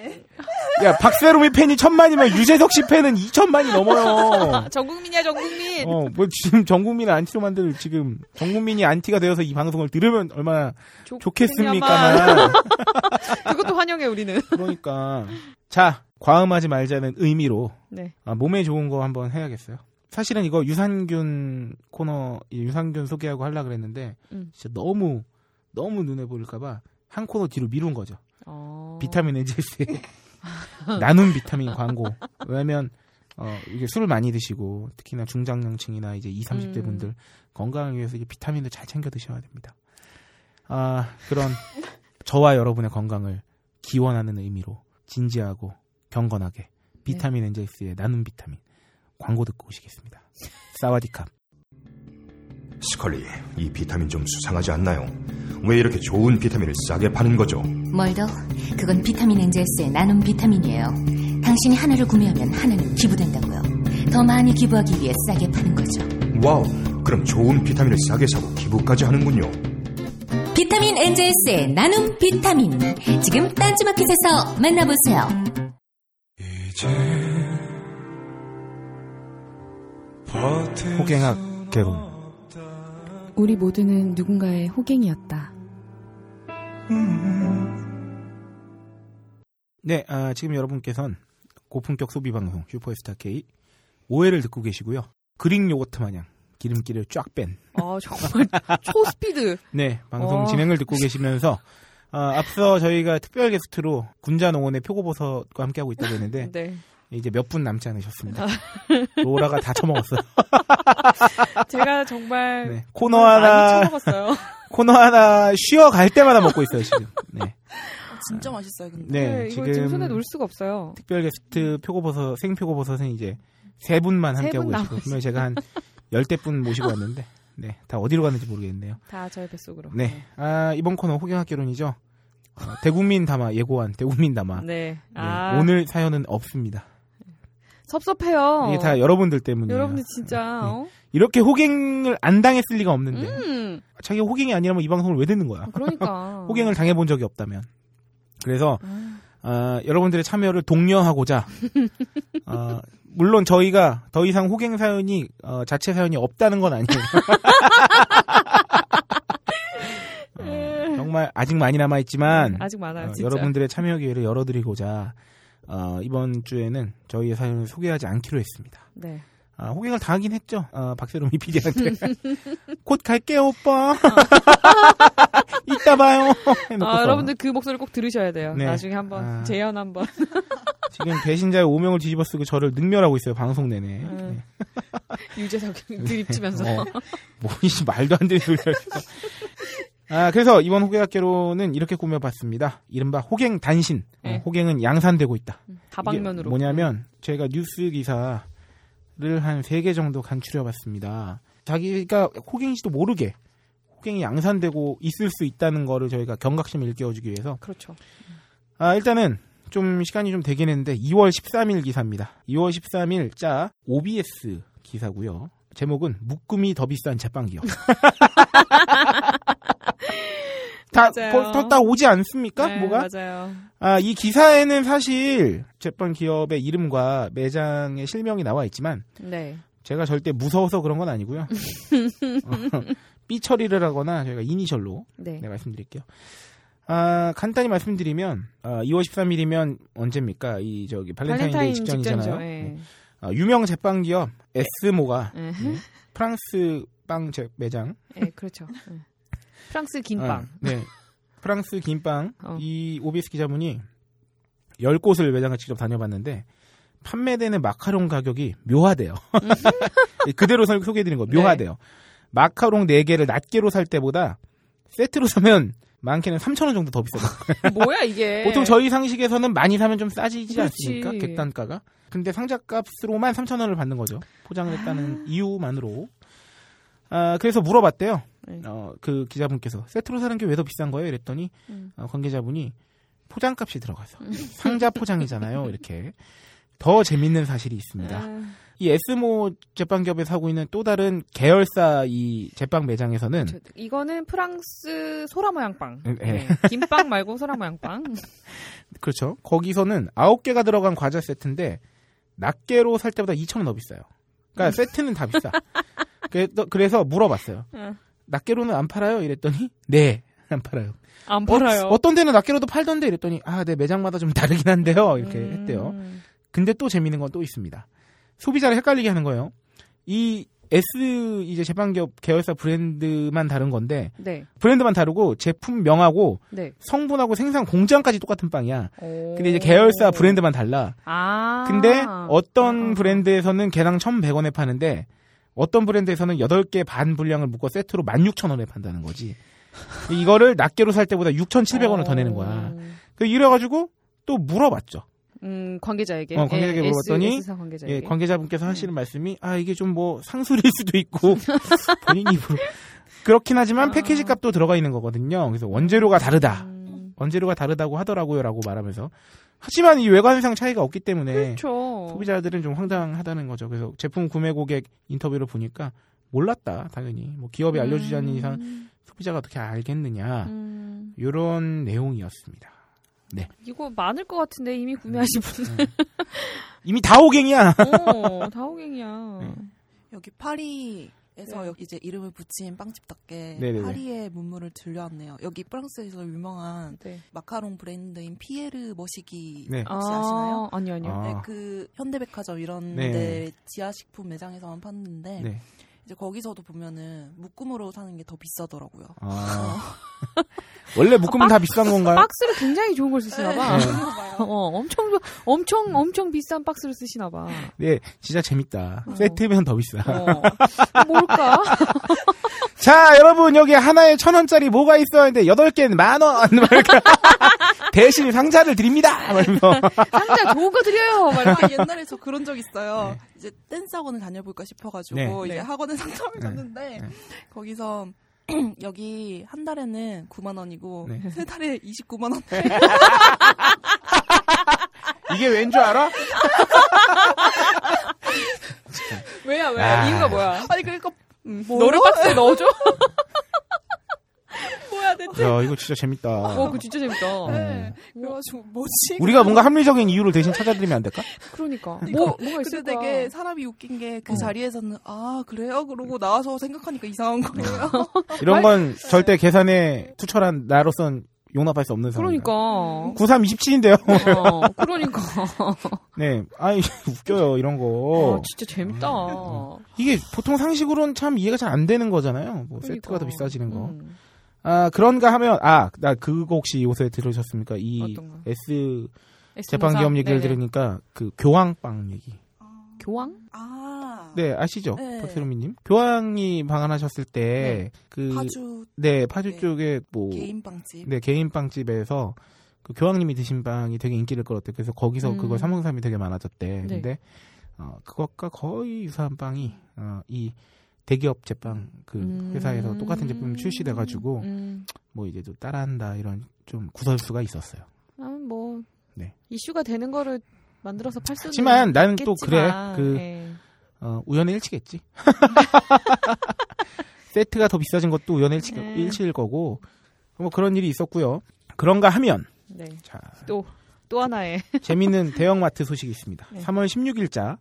야 박세롬이 팬이 천만이면 유재석 씨 팬은 이천만이 넘어요. 전 국민이야 전 국민. 어, 뭐 지금 전 국민을 안티로 만들 지금 전 국민이 안티가 되어서 이 방송을 들으면 얼마나 좋겠습니까? 그것도 환영해 우리는. 그러니까 자 과음하지 말자는 의미로 네. 아, 몸에 좋은 거 한번 해야겠어요. 사실은 이거 유산균 코너 이 유산균 소개하고 하려 그랬는데 음. 진짜 너무 너무 눈에 보일까봐 한 코너 뒤로 미룬 거죠. 어. 비타민 NGS의 나눔 비타민 광고. 왜냐면 어, 이게 술을 많이 드시고 특히나 중장년층이나 이제 20, 30대 음. 분들 건강을 위해서 이게 비타민을 잘 챙겨 드셔야 됩니다. 아 그런 저와 여러분의 건강을 기원하는 의미로 진지하고 경건하게 비타민 NGS의 나눔 비타민 광고 듣고 오시겠습니다. 사와디캅. 스컬리, 이 비타민 좀 수상하지 않나요? 왜 이렇게 좋은 비타민을 싸게 파는 거죠? 멀더, 그건 비타민 엔젤스의 나눔 비타민이에요. 당신이 하나를 구매하면 하나는 기부된다고요. 더 많이 기부하기 위해 싸게 파는 거죠. 와우, 그럼 좋은 비타민을 싸게 사고 기부까지 하는군요. 비타민 엔젤스의 나눔 비타민. 지금 딴지마켓에서 만나보세요. 호갱학 개론. 우리 모두는 누군가의 호갱이었다. 네, 아, 지금 여러분께선 고품격 소비 방송 슈퍼스타 K 오해를 듣고 계시고요. 그릭 요거트 마냥 기름기를 쫙 뺀 아 정말 초스피드. 네, 방송 어. 진행을 듣고 계시면서 어, 앞서 저희가 특별 게스트로 군자농원의 표고버섯과 함께하고 있다고 했는데 네. 이제 몇 분 남지 않으셨습니다. 로라가 다 처먹었어요. 제가 정말 네, 코너 많이 하나 처먹었어요. 코너 하나 쉬어 갈 때마다 먹고 있어요 지금. 네, 진짜 맛있어요, 근데. 네, 네, 이걸 지금 손에 놓을 수가 없어요. 특별 게스트 표고버섯 생 표고버섯은 이제 세 분만 세 함께하고 분 계시고 분명 제가 한 열대 분 모시고 왔는데 네, 다 어디로 갔는지 모르겠네요. 다 저의 뱃속으로. 네, 아, 이번 코너 호경학개론이죠. 어, 대국민 담화 예고한 대국민 담화. 네. 네, 아, 오늘 사연은 없습니다. 섭섭해요. 이게 다 여러분들 때문이에요. 여러분들 진짜 어? 이렇게 호갱을 안 당했을 리가 없는데 음. 자기가 호갱이 아니라면 이 방송을 왜 듣는 거야? 그러니까. 호갱을 당해본 적이 없다면. 그래서 아, 어, 여러분들의 참여를 독려하고자 어, 물론 저희가 더 이상 호갱 사연이 어, 자체 사연이 없다는 건 아니에요. 어, 정말 아직 많이 남아 있지만 아직 많아요. 어. 여러분들의 참여 기회를 열어드리고자 어, 이번 주에는 저희의 사연을 소개하지 않기로 했습니다. 네. 아, 호갱을 당하긴 했죠. 어, 박세롬이 PD한테. 곧 갈게요, 오빠. 이따 봐요. 아, 여러분들 그 목소리를 꼭 들으셔야 돼요. 네. 나중에 한번 아. 재연 한번. 지금 배신자의 오명을 뒤집어 쓰고 저를 능멸하고 있어요, 방송 내내. 음. 네. 유재석 드립치면서. 어, 뭐, 이 말도 안 되는 소리를 했어. 아, 그래서 이번 호갱학개로는 이렇게 꾸며봤습니다. 이른바 호갱 단신. 어, 네. 호갱은 양산되고 있다. 다방면으로. 이게 뭐냐면 제가 뉴스 기사를 한 세 개 정도 간추려봤습니다. 자기가 호갱인지도 모르게 호갱이 양산되고 있을 수 있다는 거를 저희가 경각심을 일깨워주기 위해서 그렇죠. 아 일단은 좀 시간이 좀 되긴 했는데 2월 13일 기사입니다. 2월 13일 자 OBS 기사고요. 제목은 묶음이 더 비싼 제빵 기업. 다딱 오지 않습니까? 네, 뭐가? 맞아요. 아, 이 기사에는 사실 제빵 기업의 이름과 매장의 실명이 나와 있지만 네. 제가 절대 무서워서 그런 건 아니고요. 어, 삐 처리를 하거나 저희가 이니셜로 네. 네, 말씀드릴게요. 아, 간단히 말씀드리면 아, 2월 13일이면 언제입니까? 이 저기 발렌타인데이 발렌타인 직전이잖아요. 직전이죠. 네. 예. 아, 유명 제빵 기업 에스모가 예. 프랑스 빵 제- 매장 예, 그렇죠. 예. 프랑스 긴빵. 아, 네. 프랑스 긴빵. 어. 이 OBS 기자분이 10곳을 매장을 직접 다녀봤는데 판매되는 마카롱 가격이 묘하대요. 그대로 설- 소개해드린 거 묘하대요. 마카롱 4개를 낱개로 살 때보다 세트로 사면 많게는 3,000원 정도 더 비싸요. 뭐야 이게? 보통 저희 상식에서는 많이 사면 좀 싸지지 네. 그렇지. 않습니까? 객단가가. 근데 상자값으로만 3,000원을 받는 거죠. 포장을 했다는 이유만으로. 아, 그래서 물어봤대요. 네. 어, 그 기자분께서 세트로 사는 게 왜 더 비싼 거예요? 이랬더니 음. 어, 관계자분이 포장값이 들어가서 상자 포장이잖아요. 이렇게 더 재밌는 사실이 있습니다. 아, 이 에스모 제빵기업에서 하고 있는 또 다른 계열사 이 제빵 매장에서는 저- 이거는 프랑스 소라 모양 빵. 예. 네. 김빵 말고 소라 모양 빵. 그렇죠. 거기서는 9개가 들어간 과자 세트인데 낱개로 살 때보다 2,000원 더 비싸요. 그러니까 세트는 다 비싸. 그래서- 그래서 물어봤어요. 응. 낱개로는 안 팔아요? 이랬더니 네, 안 팔아요. 안 팔아요. 어, 떤 데는 낱개로도 팔던데 이랬더니 아, 네, 매장마다 좀 다르긴 한데요. 이렇게 음. 했대요. 근데 또 재밌는 건 또 있습니다. 소비자를 헷갈리게 하는 거예요. 이 S 이제 제빵기업 계열사 브랜드만 다른 건데 네. 브랜드만 다르고 제품명하고 네. 성분하고 생산 공장까지 똑같은 빵이야. 오. 근데 이제 계열사 브랜드만 달라. 아. 근데 어떤 아. 브랜드에서는 개당 1,100원에 파는데 어떤 브랜드에서는 8개 반 분량을 묶어 세트로 16,000원에 판다는 거지. 이거를 낱개로 살 때보다 6,700원을 더 내는 거야. 그 이래가지고 또 물어봤죠. 음, 관계자에게. 어, 관계자에게 예, 물어봤더니, S, 관계자에게. 예, 관계자분께서 하시는 말씀이 아 이게 좀 뭐 상술일 수도 있고 본인 입으로 그렇긴 하지만 아. 패키지 값도 들어가 있는 거거든요. 그래서 원재료가 다르다. 음, 원재료가 다르다고 하더라고요라고 말하면서 하지만 이 외관상 차이가 없기 때문에 그렇죠. 소비자들은 좀 황당하다는 거죠. 그래서 제품 구매 고객 인터뷰를 보니까 몰랐다 당연히 뭐 기업이 알려주지 않는 이상 음, 소비자가 어떻게 알겠느냐 음. 이런 내용이었습니다. 이거 많을 것 같은데 이미 구매하신 분들. 이미 다 호갱이야. 어, 다호갱이야. 네. 여기 파리 에서 네. 여기 이제 이름을 붙인 빵집답게 네네네. 파리의 문물을 들려왔네요. 여기 프랑스에서 유명한 네. 마카롱 브랜드인 피에르 머시기 네. 혹시 아 시나요? 아니요, 아니요. 아. 네, 그 현대백화점 이런 네. 데 지하식품 매장에서만 팠는데 네. 이제 거기서도 보면은 묶음으로 사는 게 더 비싸더라고요. 아. 원래 묶으면 다 비싼 건가요? 박스를 굉장히 좋은 걸 쓰시나 봐. 네. 어, 엄청 엄청 엄청 비싼 박스를 쓰시나 봐. 네, 진짜 재밌다. 어. 세트면 더 비싸. 어. 뭘까? 자, 여러분, 여기 하나에 천 원짜리 뭐가 있어? 했는데, 여덟 개는 만 원! 막 이렇게. 대신 상자를 드립니다! 막 이러면서. 상자 좋은 거 드려요. 막. 아, 옛날에 저 그런 적 있어요. 이제 댄스 학원을 다녀볼까 싶어가지고 네. 이제 네. 학원에 상담을 네. 갔는데 네. 거기서 여기 한 달에는 9만 원이고 네. 세 달에 29만 원. 이게 왠 줄 알아? 왜야, 왜? 아. 이유가 뭐야? 아니 그러니까 음, 너를 박스에 넣어줘? 뭐야, 대체? 야, 이거 진짜 재밌다. 어, 그거 진짜 재밌다. 네. 그래가지고 뭐지? 우리가 뭔가 합리적인 이유를 대신 찾아드리면 안 될까? 그러니까. 뭐, 뭐가 근데 있을까? 되게 사람이 웃긴 게그 어. 자리에서는 아 그래요? 그러고 나와서 생각하니까 이상한 거예요. 이런 건 절대 계산에 투철한 나로선 용납할 수 없는 상황. 그러니까. 93, 27인데요. 어, 그러니까. 네. 아이, 웃겨요, 이런 아, 거. 진짜 재밌다. 이게 보통 상식으로는 참 이해가 잘 안 되는 거잖아요. 뭐, 그러니까. 세트가 더 비싸지는 거. 음. 아, 그런가 하면, 아, 나 그거 혹시 요새 들으셨습니까? 이 어떤? S S 재판기업? 얘기를 네네. 들으니까 그 교황빵 얘기. 교황? 아 네, 아시죠? 네. 박세롬이님. 교황이 방한하셨을 때, 그, 파주 네, 파주 네. 쪽에 뭐, 개인 빵집. 네, 개인 빵집에서 그 교황님이 드신 빵이 되게 인기를 끌었대. 그래서 거기서 음. 그걸 사먹는 사람이 되게 많아졌대. 네. 근데, 어, 그것과 거의 유사한 빵이, 어, 이 대기업 제빵 그 음. 회사에서 똑같은 제품이 출시돼가지고, 음. 뭐 이제 또 따라한다 이런 좀 구설수가 있었어요. 아, 뭐. 네. 이슈가 되는 거를 만들어서 팔 수는 하지만 나는 또 그래. 그, 예. 어, 우연의 일치겠지. 세트가 더 비싸진 것도 우연의 일치, 네. 일치일 거고, 뭐 그런 일이 있었고요. 그런가 하면, 네. 자, 또, 또 하나의. 재밌는 대형마트 소식이 있습니다. 네. 3월 16일자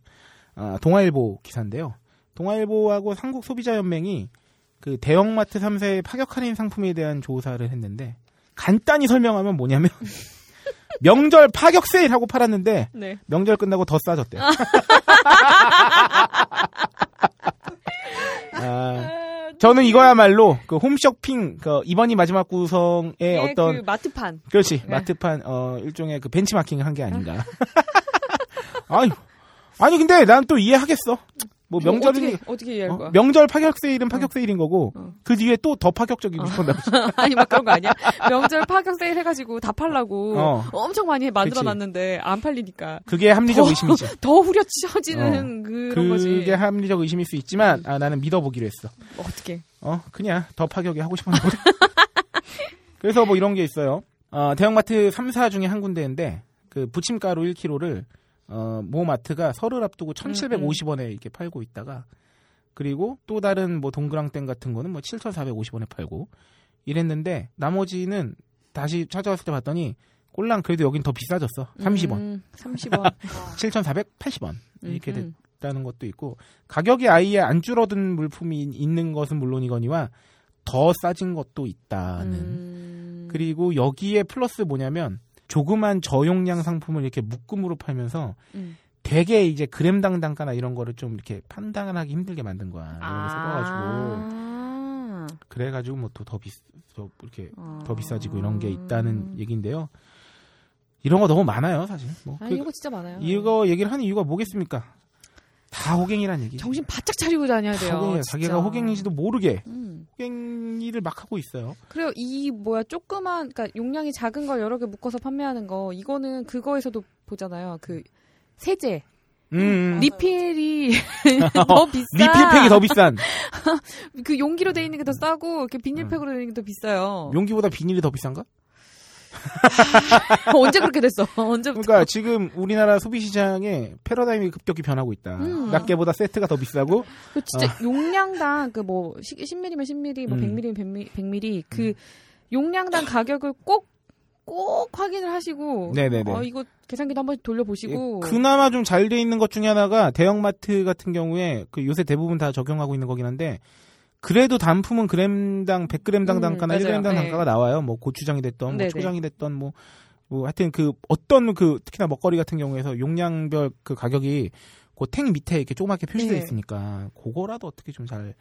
아, 동아일보 기사인데요. 동아일보하고 한국소비자연맹이 그 대형마트 3사의 파격 할인 상품에 대한 조사를 했는데 간단히 설명하면 뭐냐면 명절 파격 세일 하고 팔았는데 네. 명절 끝나고 더 싸졌대요. 아, 저는 이거야말로 그 홈쇼핑 그 이번이 마지막 구성의 예, 어떤 그 마트판. 그렇지 네. 마트판 어 일종의 그 벤치마킹을 한 게 아닌가. 아니 아니 근데 난 또 이해하겠어. 뭐뭐 명절이 어떻게, 어떻게 이해할 어? 거야? 명절 파격 세일은 파격 세일인 거고 어. 그 뒤에 또 더 파격적이고 싶은다. 아니 막 그런 거 아니야? 명절 파격 세일 해가지고 다 팔라고 어. 엄청 많이 만들어놨는데 안 팔리니까 그게 합리적 더- 의심이지. 더 후려치워지는 그런 거지. 그게 합리적 의심일 수 있지만 아, 나는 믿어보기로 했어. 어떻게? 어 그냥 더 파격이 하고 싶었나 보다. 그래서 뭐 이런 게 있어요. 어, 대형마트 3사 중에 한 군데인데 그 부침가루 1kg를 어, 모 마트가 설을 앞두고 1,750원에 이렇게 팔고 있다가 그리고 또 다른 뭐 동그랑땡 같은 거는 뭐 7,450원에 팔고 이랬는데 나머지는 다시 찾아왔을 때 봤더니 꼴랑 그래도 여긴 더 비싸졌어. 30원. 음, 30원. 7,480원. 이렇게 음, 됐다는 것도 있고 가격이 아예 안 줄어든 물품이 있는 것은 물론이거니와 더 싸진 것도 있다는 음. 그리고 여기에 플러스 뭐냐면 조그만 저용량 상품을 이렇게 묶음으로 팔면서 음. 되게 이제 그램당 단가나 이런 거를 좀 이렇게 판단하기 힘들게 만든 거야. 이런 거 섞어가지고 아. 그래가지고 뭐 또 더 비더 이렇게 아. 더 비싸지고 이런 게 있다는 얘기인데요. 이런 거 너무 많아요, 사실. 뭐 아, 그- 이거 진짜 많아요. 이거 얘기를 하는 이유가 뭐겠습니까? 다 호갱이란 얘기. 정신 바짝 차리고 다녀야 돼요. 호갱이야. 자기가 호갱인지도 모르게 음. 호갱이를 막 하고 있어요. 그래요. 이 뭐야 조그만 그러니까 용량이 작은 걸 여러 개 묶어서 판매하는 거 이거는 그거에서도 보잖아요. 그 세제 음, 음. 리필이 더 비싸. 리필팩이 더 비싼. 그 용기로 돼 있는 게 더 싸고 이렇게 비닐팩으로 돼 있는 게 더 비싸요. 용기보다 비닐이 더 비싼가? 언제 그렇게 됐어? 언제부터? 그러니까 지금 우리나라 소비 시장에 패러다임이 급격히 변하고 있다. 음. 낱개보다 세트가 더 비싸고 그 진짜 용량당 그 뭐 10mm면 10mm, 뭐 음. 100mm면 100mm, 100mm 그 용량당 가격을 꼭꼭 확인을 하시고 네네네. 어, 이거 계산기도 한번 돌려보시고 예, 그나마 좀 잘 돼 있는 것 중에 하나가 대형마트 같은 경우에 그 요새 대부분 다 적용하고 있는 거긴 한데 그래도 단품은 그램당 100g당 음, 단가나 맞아요. 1g당 네. 단가가 나와요. 뭐 고추장이 됐던 뭐. 초장이 됐던 뭐, 뭐 하여튼 그 어떤 그 특히나 먹거리 같은 경우에서 용량별 그 가격이 그탱 밑에 이렇게 조그맣게 표시되어 네. 있으니까 그거라도 어떻게 좀 잘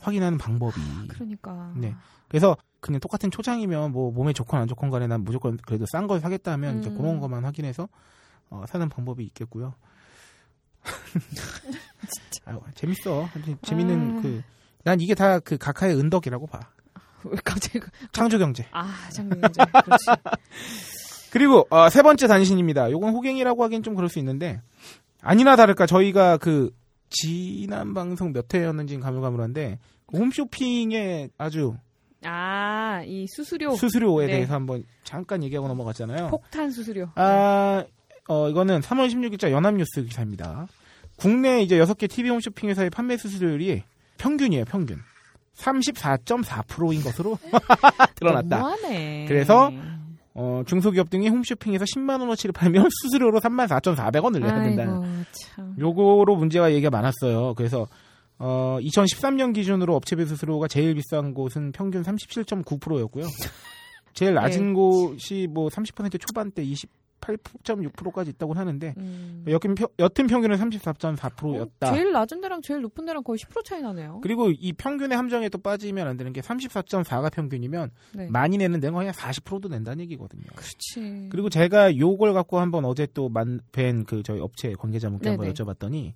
확인하는 방법이 그러니까 네. 그래서 그냥 똑같은 초장이면 뭐 몸에 좋건 안 좋건 간에 난 무조건 그래도 싼 걸 사겠다 하면 이제 음. 그런 것만 확인해서 어, 사는 방법이 있겠고요. 아유, 재밌어. 재밌는 아. 그 난 이게 다그 각하의 은덕이라고 봐. 왜 갑자기 그- 창조 경제. 아 장면이죠. 그렇지. 그리고 어, 세 번째 단신입니다. 요건 호갱이라고 하긴 좀 그럴 수 있는데 아니나 다를까 저희가 그 지난 방송 몇 회였는지는 가물가물한데 그 홈쇼핑에 아주 아 이 수수료 수수료에 네. 대해서 한번 잠깐 얘기하고 넘어갔잖아요. 폭탄 수수료. 아, 어, 이거는 3월 16일자 연합뉴스 기사입니다. 국내 이제 6개 TV 홈쇼핑 회사의 판매 수수료율이 평균이에요, 평균. 34.4%인 것으로 드러났다. 너무하네. 그래서 어, 중소기업 등이 홈쇼핑에서 10만 원어치를 팔면 수수료로 34,400원을 내야 된다. 아이고 참. 요거로 문제가 얘기가 많았어요. 그래서 어, 2013년 기준으로 업체별 수수료가 제일 비싼 곳은 평균 37.9%였고요. 제일 낮은 곳이 뭐 30% 초반대 28.6%까지 있다고 하는데 음. 여튼, 평- 여튼 평균은 34.4%였다. 제일 낮은 데랑 제일 높은 데랑 거의 10% 차이 나네요. 그리고 이 평균의 함정에 또 빠지면 안 되는 게 34.4가 평균이면 네. 많이 내는 데는 그냥 40%도 낸다는 얘기거든요. 그렇지. 그리고 제가 요걸 갖고 한번 어제 또뵌그 저희 업체 관계자분께 한번. 여쭤봤더니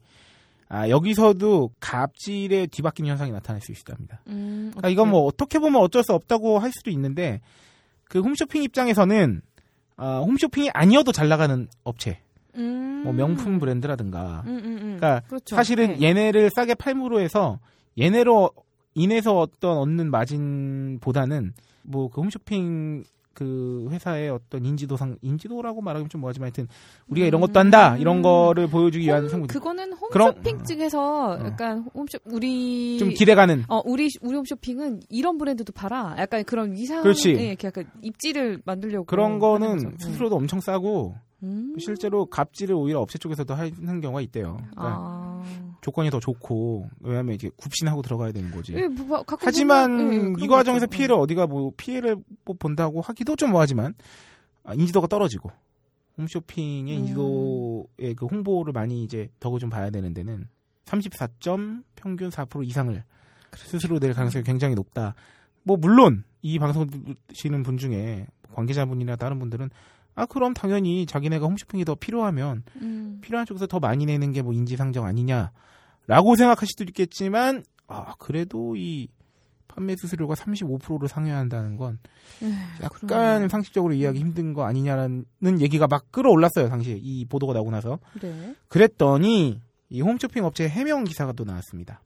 아 여기서도 갑질에 뒤바뀌는 현상이 나타날 수 있답니다. 음, 그러니까 이건 뭐 어떻게 보면 어쩔 수 없다고 할 수도 있는데 그 홈쇼핑 입장에서는 아, 홈쇼핑이 아니어도 잘 나가는 업체, 음. 뭐 명품 브랜드라든가 음, 음, 음. 그러니까 그렇죠. 사실은 네. 얘네를 싸게 팔므로 해서 얘네로 인해서 어떤 얻는 마진보다는 뭐 그 홈쇼핑 그 회사의 어떤 인지도상 인지도라고 말하기는 좀 뭐하지만 하여튼 우리가 이런 것도 한다 이런 거를 보여주기 위한 성분 음. 그거는 그런- 홈쇼핑 측에서 어. 약간 홈쇼 우리 좀 기대가는 어 우리 우리 홈쇼핑은 이런 브랜드도 팔아. 약간 그런 위상 그렇지. 예, 이렇게 약간 입지를 만들려고 그런 거는. 네. 수수료도 엄청 싸고 음. 실제로 갑질을 오히려 업체 쪽에서도 하는 경우가 있대요. 그러니까 아. 조건이 더 좋고 왜냐하면 이제 굽신하고 들어가야 되는 거지. 예, 뭐, 가끔 하지만 보면, 예, 그런 이거 과정에서. 피해를 어디가 뭐 피해를 뭐 본다고 하기도 좀 뭐하지만 아, 인지도가 떨어지고 홈쇼핑의 음. 인지도의 그 홍보를 많이 이제 덕을 좀 봐야 되는 데는 34점 평균 4% 이상을 스스로 낼 가능성이 굉장히 높다. 뭐 물론 이 방송 듣시는 분 중에 관계자분이나 다른 분들은 아 그럼 당연히 자기네가 홈쇼핑이 더 필요하면 음. 필요한 쪽에서 더 많이 내는 게 뭐 인지상정 아니냐 라고 생각할 수도 있겠지만 아 그래도 이 판매 수수료가 35%를 상회한다는 건 약간 그러네요. 상식적으로 이해하기 힘든 거 아니냐는 얘기가 막 끌어올랐어요 당시에 이 보도가 나오고 나서 네. 그랬더니 이 홈쇼핑 업체 해명 기사가 또 나왔습니다.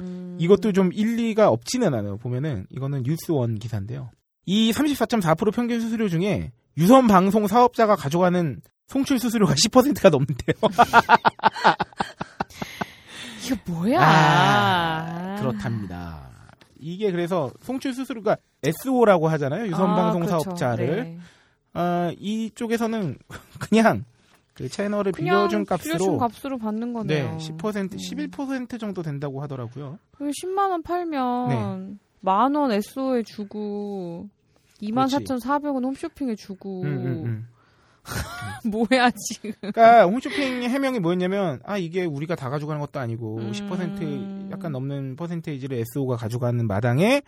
음. 이것도 좀 일리가 없지는 않아요. 보면은 이거는 뉴스원 기사인데요. 이 34.4% 평균 수수료 중에 유선 방송 사업자가 가져가는 송출 수수료가 10%가 넘는데요. 이게 뭐야? 아, 그렇답니다. 이게 그래서 송출 수수료 가 SO라고 하잖아요. 유선 아, 방송 그렇죠. 사업자를 네. 아, 이쪽에서는 그냥 그 채널을 빌려준 빌려준 값으로 값으로 받는 거네요. 네, 10% 음. 11% 정도 된다고 하더라고요. 10만 원 팔면 만원 SO에 주고 24,400원 홈쇼핑에 주고 음, 음, 음. 뭐야 지금? 그러니까 홈쇼핑 해명이 뭐였냐면 아 이게 우리가 다 가져가는 것도 아니고 음. 10% 약간 넘는 퍼센테이지를 SO가 가져가는 마당에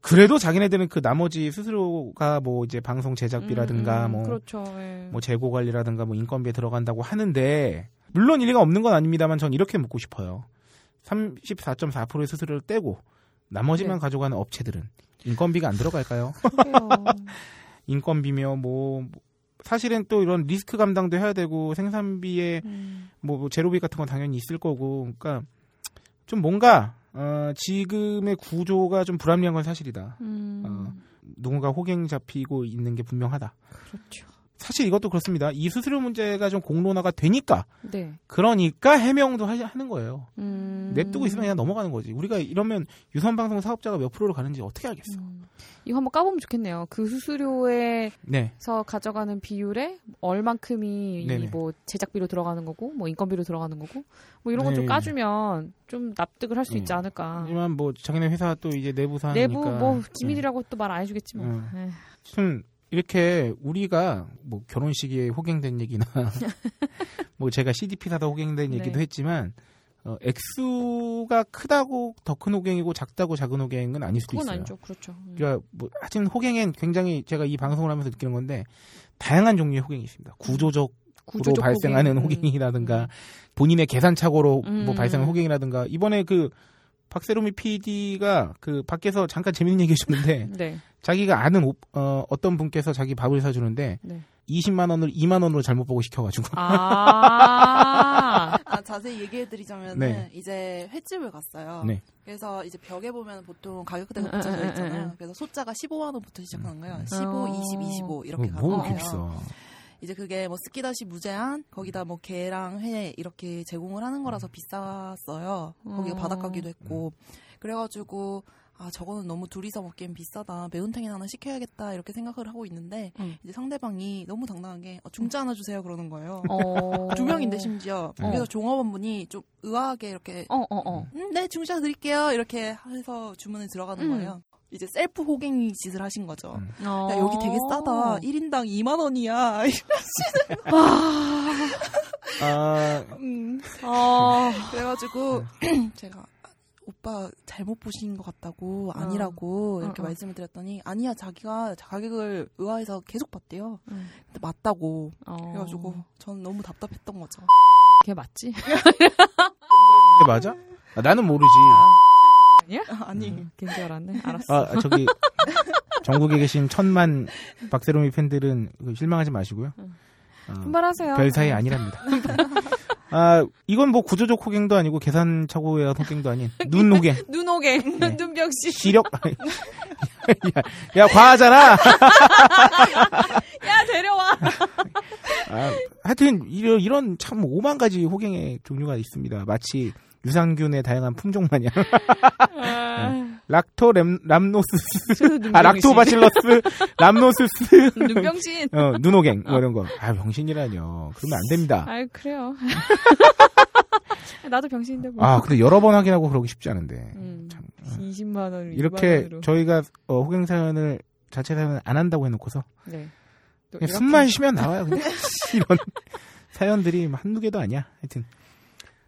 그래도 자기네들은 그 나머지 스스로가 뭐 이제 방송 제작비라든가 음, 음, 뭐, 그렇죠. 예. 뭐 재고 관리라든가 뭐 인건비에 들어간다고 하는데 물론 일리가 없는 건 아닙니다만 전 이렇게 묻고 싶어요. 34.4%의 수수료를 떼고 나머지만 네. 가져가는 업체들은 인건비가 안 들어갈까요? 인건비며 뭐 사실은 또 이런 리스크 감당도 해야 되고 생산비에 음. 뭐 제로비 같은 건 당연히 있을 거고 그러니까 좀 뭔가 어, 지금의 구조가 좀 불합리한 건 사실이다. 음. 어. 누군가 호갱 잡히고 있는 게 분명하다. 그렇죠. 사실 이것도 그렇습니다. 이 수수료 문제가 좀 공론화가 되니까 네. 그러니까 해명도 하- 하는 거예요. 음. 냅두고 있으면 그냥 넘어가는 거지. 우리가 이러면 유선 방송 사업자가 몇 프로로 가는지 어떻게 알겠어. 음. 이거 한번 까보면 좋겠네요. 그 수수료에서 네. 가져가는 비율에 얼만큼이 네네. 뭐 제작비로 들어가는 거고, 뭐 인건비로 들어가는 거고, 뭐 이런 거좀 네. 까주면 좀 납득을 할 수 있지 음. 않을까. 하지만 뭐 자기네 회사 또 이제 내부 사항이니까. 내부 뭐 기밀이라고 또 말 안 해주겠지 뭐. 음. 이렇게 우리가 뭐 결혼식에 호갱된 얘기나 뭐 제가 CDP 사다 호갱된 네. 얘기도 했지만 어, 액수가 크다고 더 큰 호갱이고 작다고 작은 호갱은 아닐 수도 있어요. 아니죠, 그렇죠. 음. 그러니까 뭐 하여튼 호갱엔 굉장히 제가 이 방송을 하면서 느끼는 건데 다양한 종류의 호갱이 있습니다. 구조적으로 구조적 발생하는 호갱. 호갱 이라든가 음. 본인의 계산 착오로 음. 뭐 발생한 호갱이라든가 이번에 그 박세롬이 PD가 그 밖에서 잠깐 재밌는 얘기 해줬는데 네. 자기가 아는 오- 어, 어떤 분께서 자기 밥을 사주는데 네. 20만 원을 2만 원으로 잘못 보고 시켜가지고 아. 아, 자세히 얘기해드리자면 네. 이제 횟집을 갔어요. 네. 그래서 이제 벽에 보면 보통 가격대가 응, 붙여져 있잖아요. 응. 그래서 숫자가 15만 원부터 시작하는 거예요. 음. 15, 어. 20, 25 이렇게 뭐 가는 거예요. 이제 그게 뭐 스키다시 무제한 거기다 뭐 게랑 회 이렇게 제공을 하는 거라서 비쌌어요. 거기가 어. 바닷가기도 했고 그래가지고 아 저거는 너무 둘이서 먹기엔 비싸다 매운탕이 하나 시켜야겠다 이렇게 생각을 하고 있는데 음. 이제 상대방이 너무 당당하게 어, 중짜 하나 주세요 그러는 거예요. 어. 두 명인데 심지어 어. 그래서 종업원분이 좀 의아하게 이렇게 어, 어, 어. 음, 네 중짜 드릴게요 이렇게 해서 주문을 들어가는 음. 거예요. 이제 셀프 호갱이 짓을 하신 거죠. 음. 어. 야, 여기 되게 싸다. 1인당 2만 원이야. 아, 음. 어. 그래가지고 네. 제가 아, 오빠 잘못 보신 것 같다고 아니라고 이렇게 어, 어. 말씀을 드렸더니 아니야 자기가 가격을 의아해서 계속 봤대요. 음. 근데 맞다고 어. 그래가지고 전 너무 답답했던 거죠. 그게 맞지? 이게 맞아? 아, 나는 모르지. 아 니야? 아니 음, 걔인 줄 알았네. 알았어. 아, 저기 전국에 계신 천만 박세롬이 팬들은 그 실망하지 마시고요. 어, 분발하세요. 별 사이 아니랍니다. 아, 이건 뭐 구조적 호갱도 아니고 계산 착오에 의한 호갱도 아닌 눈 호갱. 눈 호갱, 네. 눈병씨. 시력. 야, 야, 과하잖아. 야, 데려와. 아, 하여튼 이런, 이런 참 오만 가지 호갱의 종류가 있습니다. 마치 유산균의 다양한 품종 마냥 아, 락토 램, 람노스스. 아 락토바실러스 람노스스 눈병신. 어, 눈호갱 뭐 이런 거. 아 병신이라뇨. 그러면 안 됩니다. 아이, 그래요. 나도 병신인데 뭐. 아 근데 여러 번 확인하고 그러기 쉽지 않은데 음, 참, 20만 원, 이렇게 2만 원으로. 저희가 어, 호갱 사연을 자체 사연을 안 한다고 해놓고서 네. 숨만 쉬면 나와요. 그냥 이런 사연들이 뭐 한두 개도 아니야. 하여튼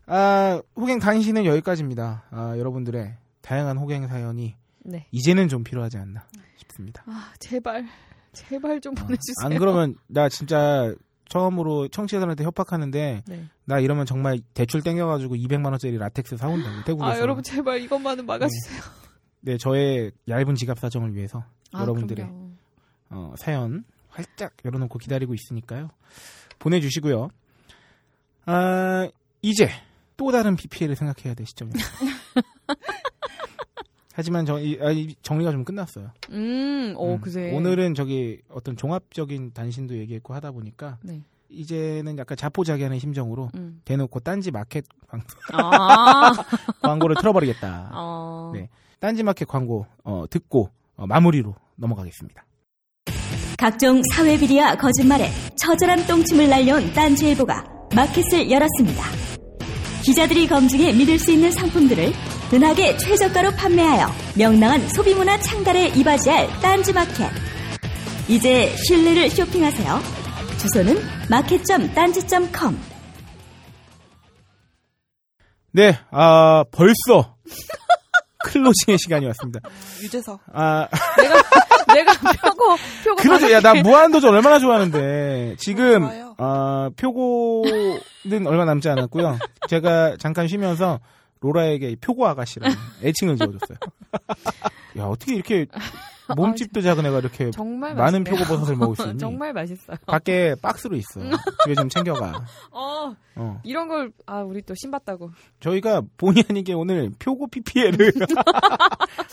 아 호갱 단신은 여기까지입니다. 아 여러분들의 다양한 호갱 사연이 네. 이제는 좀 필요하지 않나 싶습니다. 아, 제발. 제발 좀 어, 보내주세요. 안 그러면 나 진짜 처음으로 청취자들한테 협박하는데 네. 나 이러면 정말 대출 땡겨가지고 200만 원짜리 라텍스 사온다고 태국에서. 아, 여러분, 제발 이것만은 막아주세요. 네 저의 얇은 지갑 사정을 위해서 아, 여러분들의. 어, 사연 활짝 열어놓고 기다리고 있으니까요. 보내주시고요. 아 이제 또 다른 PPL을 생각해야 될 시점입니다. 하지만 저, 이, 아, 이 정리가 좀 끝났어요. 음, 오, 음, 그새. 오늘은 저기 어떤 종합적인 단신도 얘기했고 하다 보니까 네. 이제는 약간 자포자기하는 심정으로 음. 대놓고 딴지 마켓 아. 광고를 틀어버리겠다. 어. 네. 딴지 마켓 광고 어, 듣고 어, 마무리로 넘어가겠습니다. 각종 사회 비리와 거짓말에 처절한 똥침을 날려온 딴지일보가 마켓을 열었습니다. 기자들이 검증해 믿을 수 있는 상품들을 은하계 최저가로 판매하여 명랑한 소비문화 창달에 이바지할 딴지마켓. 이제 신뢰를 쇼핑하세요. 주소는 마켓.딴지.com 네, 아 벌써 클로징의 시간이 왔습니다. 유재석 아 내가, 내가 표고, 표고. 그러죠. 야, 나 무한도전 얼마나 좋아하는데. 지금, 좋아요. 어, 표고는 얼마 남지 않았고요. 제가 잠깐 쉬면서 로라에게 이 표고 아가씨라는 애칭을 지어줬어요. 야, 어떻게 이렇게 몸집도 작은 애가 이렇게 정말 많은 맛있네요. 표고버섯을 먹을 수 있니? 정말 맛있어요. 밖에 박스로 있어. 집에 좀 챙겨가. 어, 어. 이런 걸, 아, 우리 또 신봤다고. 저희가 본의 아니게 오늘 표고 PPL을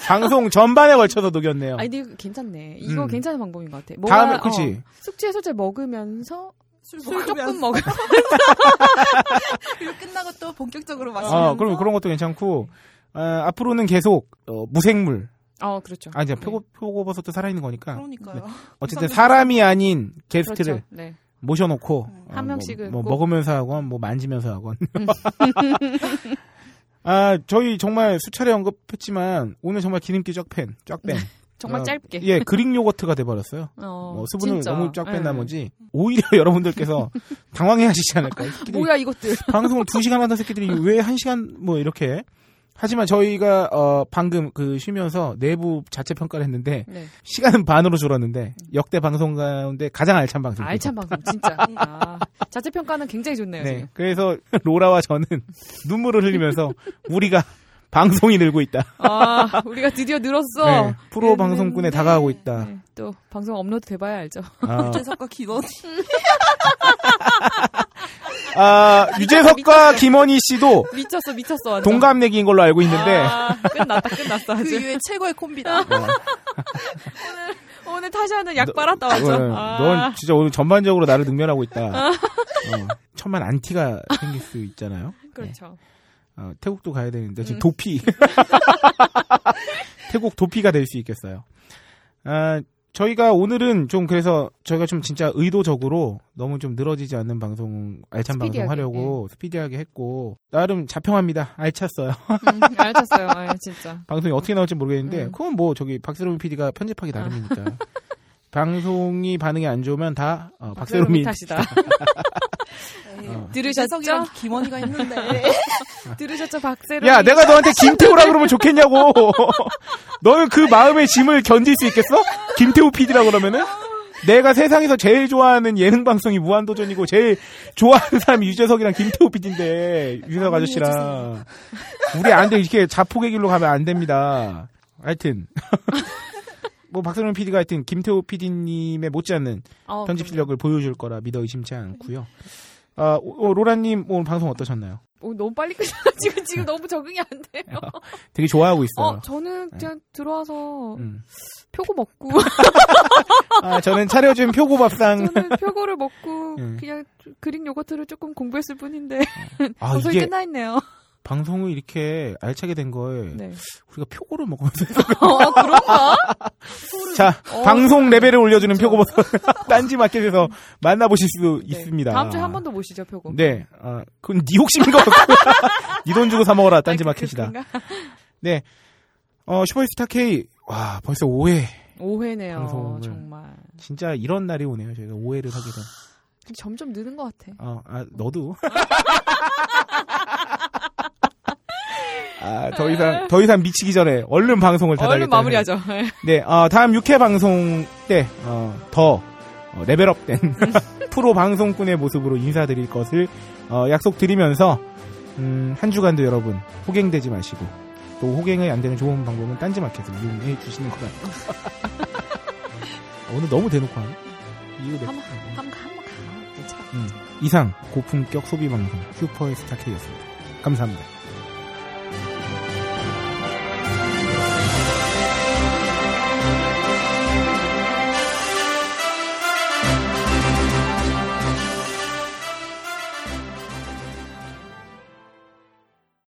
방송 전반에 걸쳐서 녹였네요. 아니, 근데 이거 괜찮네. 이거 음. 괜찮은 방법인 것 같아. 다음에 뭔가, 그치? 어, 숙제 소재 먹으면서 술, 술 조금 먹으면 그리고 끝나고 또 본격적으로 마시면서 어, 그럼 그런 것도 괜찮고 어, 앞으로는 계속 어, 무생물. 어, 그렇죠. 아 이제 네. 표고 표고버섯도 살아있는 거니까. 그러니까요. 어쨌든 사람이 아닌 게스트를 그렇죠. 네. 모셔놓고 한 어, 명씩은 뭐, 뭐 꼭- 먹으면서 하건 뭐 만지면서 하건. 아 저희 정말 수차례 언급했지만 오늘 정말 기름기 쫙 팬 쫙 뺀. 정말 어, 짧게. 예 그릭 요거트가 돼버렸어요. 어, 뭐 수분을 진짜. 너무 쫙뺀 예. 나머지 오히려 여러분들께서 당황해 하시지 않을까. 이 새끼들이 뭐야, 이것들. 방송을 2시간 하던 새끼들이 왜 1시간 뭐 이렇게 하지만 저희가 어 방금 그 쉬면서 내부 자체 평가를 했는데 네. 시간은 반으로 줄었는데 역대 방송 가운데 가장 알찬 방송. 알찬 방송, 진짜. 아, 자체 평가는 굉장히 좋네요, 네. 지금. 그래서 로라와 저는 눈물을 흘리면서 우리가 방송이 늘고 있다. 아, 우리가 드디어 늘었어. 네, 프로 방송꾼에 다가가고 있다. 네, 또 방송 업로드 돼봐야 알죠. 아, 유재석과 김원희 아, 유재석과 김원희 씨도 미쳤어, 미쳤어. 완전. 동갑내기인 걸로 알고 있는데 아, 끝났다, 끝났어. 그 아주. 이후에 최고의 콤비다. 오늘 타샤는 약 빨았다, 완전. 어, 아. 넌 진짜 오늘 전반적으로 나를 능멸하고 있다. 어, 천만 안티가 생길 수 있잖아요. 그렇죠. 어, 태국도 가야 되는데 지금 음. 도피 태국 도피가 될 수 있겠어요. 아, 저희가 오늘은 좀 그래서 저희가 좀 진짜 의도적으로 너무 좀 늘어지지 않는 방송 알찬 방송 스피디하게, 하려고 스피디하게 했고 나름 자평합니다. 알찼어요. 음, 알았어요. 아, 진짜. 방송이 어떻게 나올지 모르겠는데 음. 그건 뭐 저기 박세롬 PD가 편집하기 나름이니까. 방송이 반응이 안 좋으면 다 어, 박세롬이 탓이다. 어. 들으셨죠? 김원희가 있는데 들으셨죠, 박세롬? 야, 내가 너한테 김태우라 그러면 좋겠냐고. 너는 그 마음의 짐을 견딜 수 있겠어? 김태우 PD라 그러면은? 내가 세상에서 제일 좋아하는 예능 방송이 무한도전이고 제일 좋아하는 사람이 유재석이랑 김태우 PD인데 유재석 아저씨랑 우리 안 돼. 이렇게 자폭의 길로 가면 안 됩니다. 하여튼 뭐 박선영 PD가 하여튼 김태우 PD님의 못지않는 어, 편집. 실력을 보여줄 거라 믿어 의심치 않고요. 아, 오- 오, 로라님 오늘 방송 어떠셨나요? 오, 너무 빨리 끝나가지고 지금 너무 적응이 안 돼요. 되게 좋아하고 있어요. 어, 저는 그냥 들어와서 음. 표고 먹고 아, 저는 차려준 표고 밥상. 저는 표고를 먹고 음. 그냥 그릭 요거트를 조금 공부했을 뿐인데 아, 방송이 이게 끝나 있네요. 방송을 이렇게 알차게 된 거에 네. 우리가 표고를 먹으면서. 어, 그런가? 자, 어, 방송 레벨을 올려주는 그렇죠. 표고버섯. 딴지 마켓에서 만나보실 수 네. 있습니다. 다음 주에 한 번 더 모시죠, 표고. 네, 아, 그건 네 욕심인 것 같고. 네돈 주고 사 먹어라, 딴지 아, 그- 마켓이다. 네. 어, 슈퍼스타 K. 와, 벌써 5회. 오해네요, 방송을. 정말. 진짜 이런 날이 오네요. 저희가 5회를 하게 된. 점점 느는 것 같아. 어, 아, 너도. 아, 더 이상, 더 이상 미치기 전에 얼른 방송을 닫아야겠다. 얼른 마무리하죠. 네, 어, 다음 6회 방송 때, 어, 더, 어, 레벨업된 프로 방송꾼의 모습으로 인사드릴 것을, 어, 약속드리면서, 음, 한 주간도 여러분, 호갱되지 마시고, 또 호갱이 안 되는 좋은 방법은 딴지마켓을 이용해 주시는 거라. 오늘 너무 대놓고 하네? 이거 내- 한번 한번 가, 한번 가. 음, 이상 고품격 소비 방송 슈퍼스타 K였습니다. 감사합니다.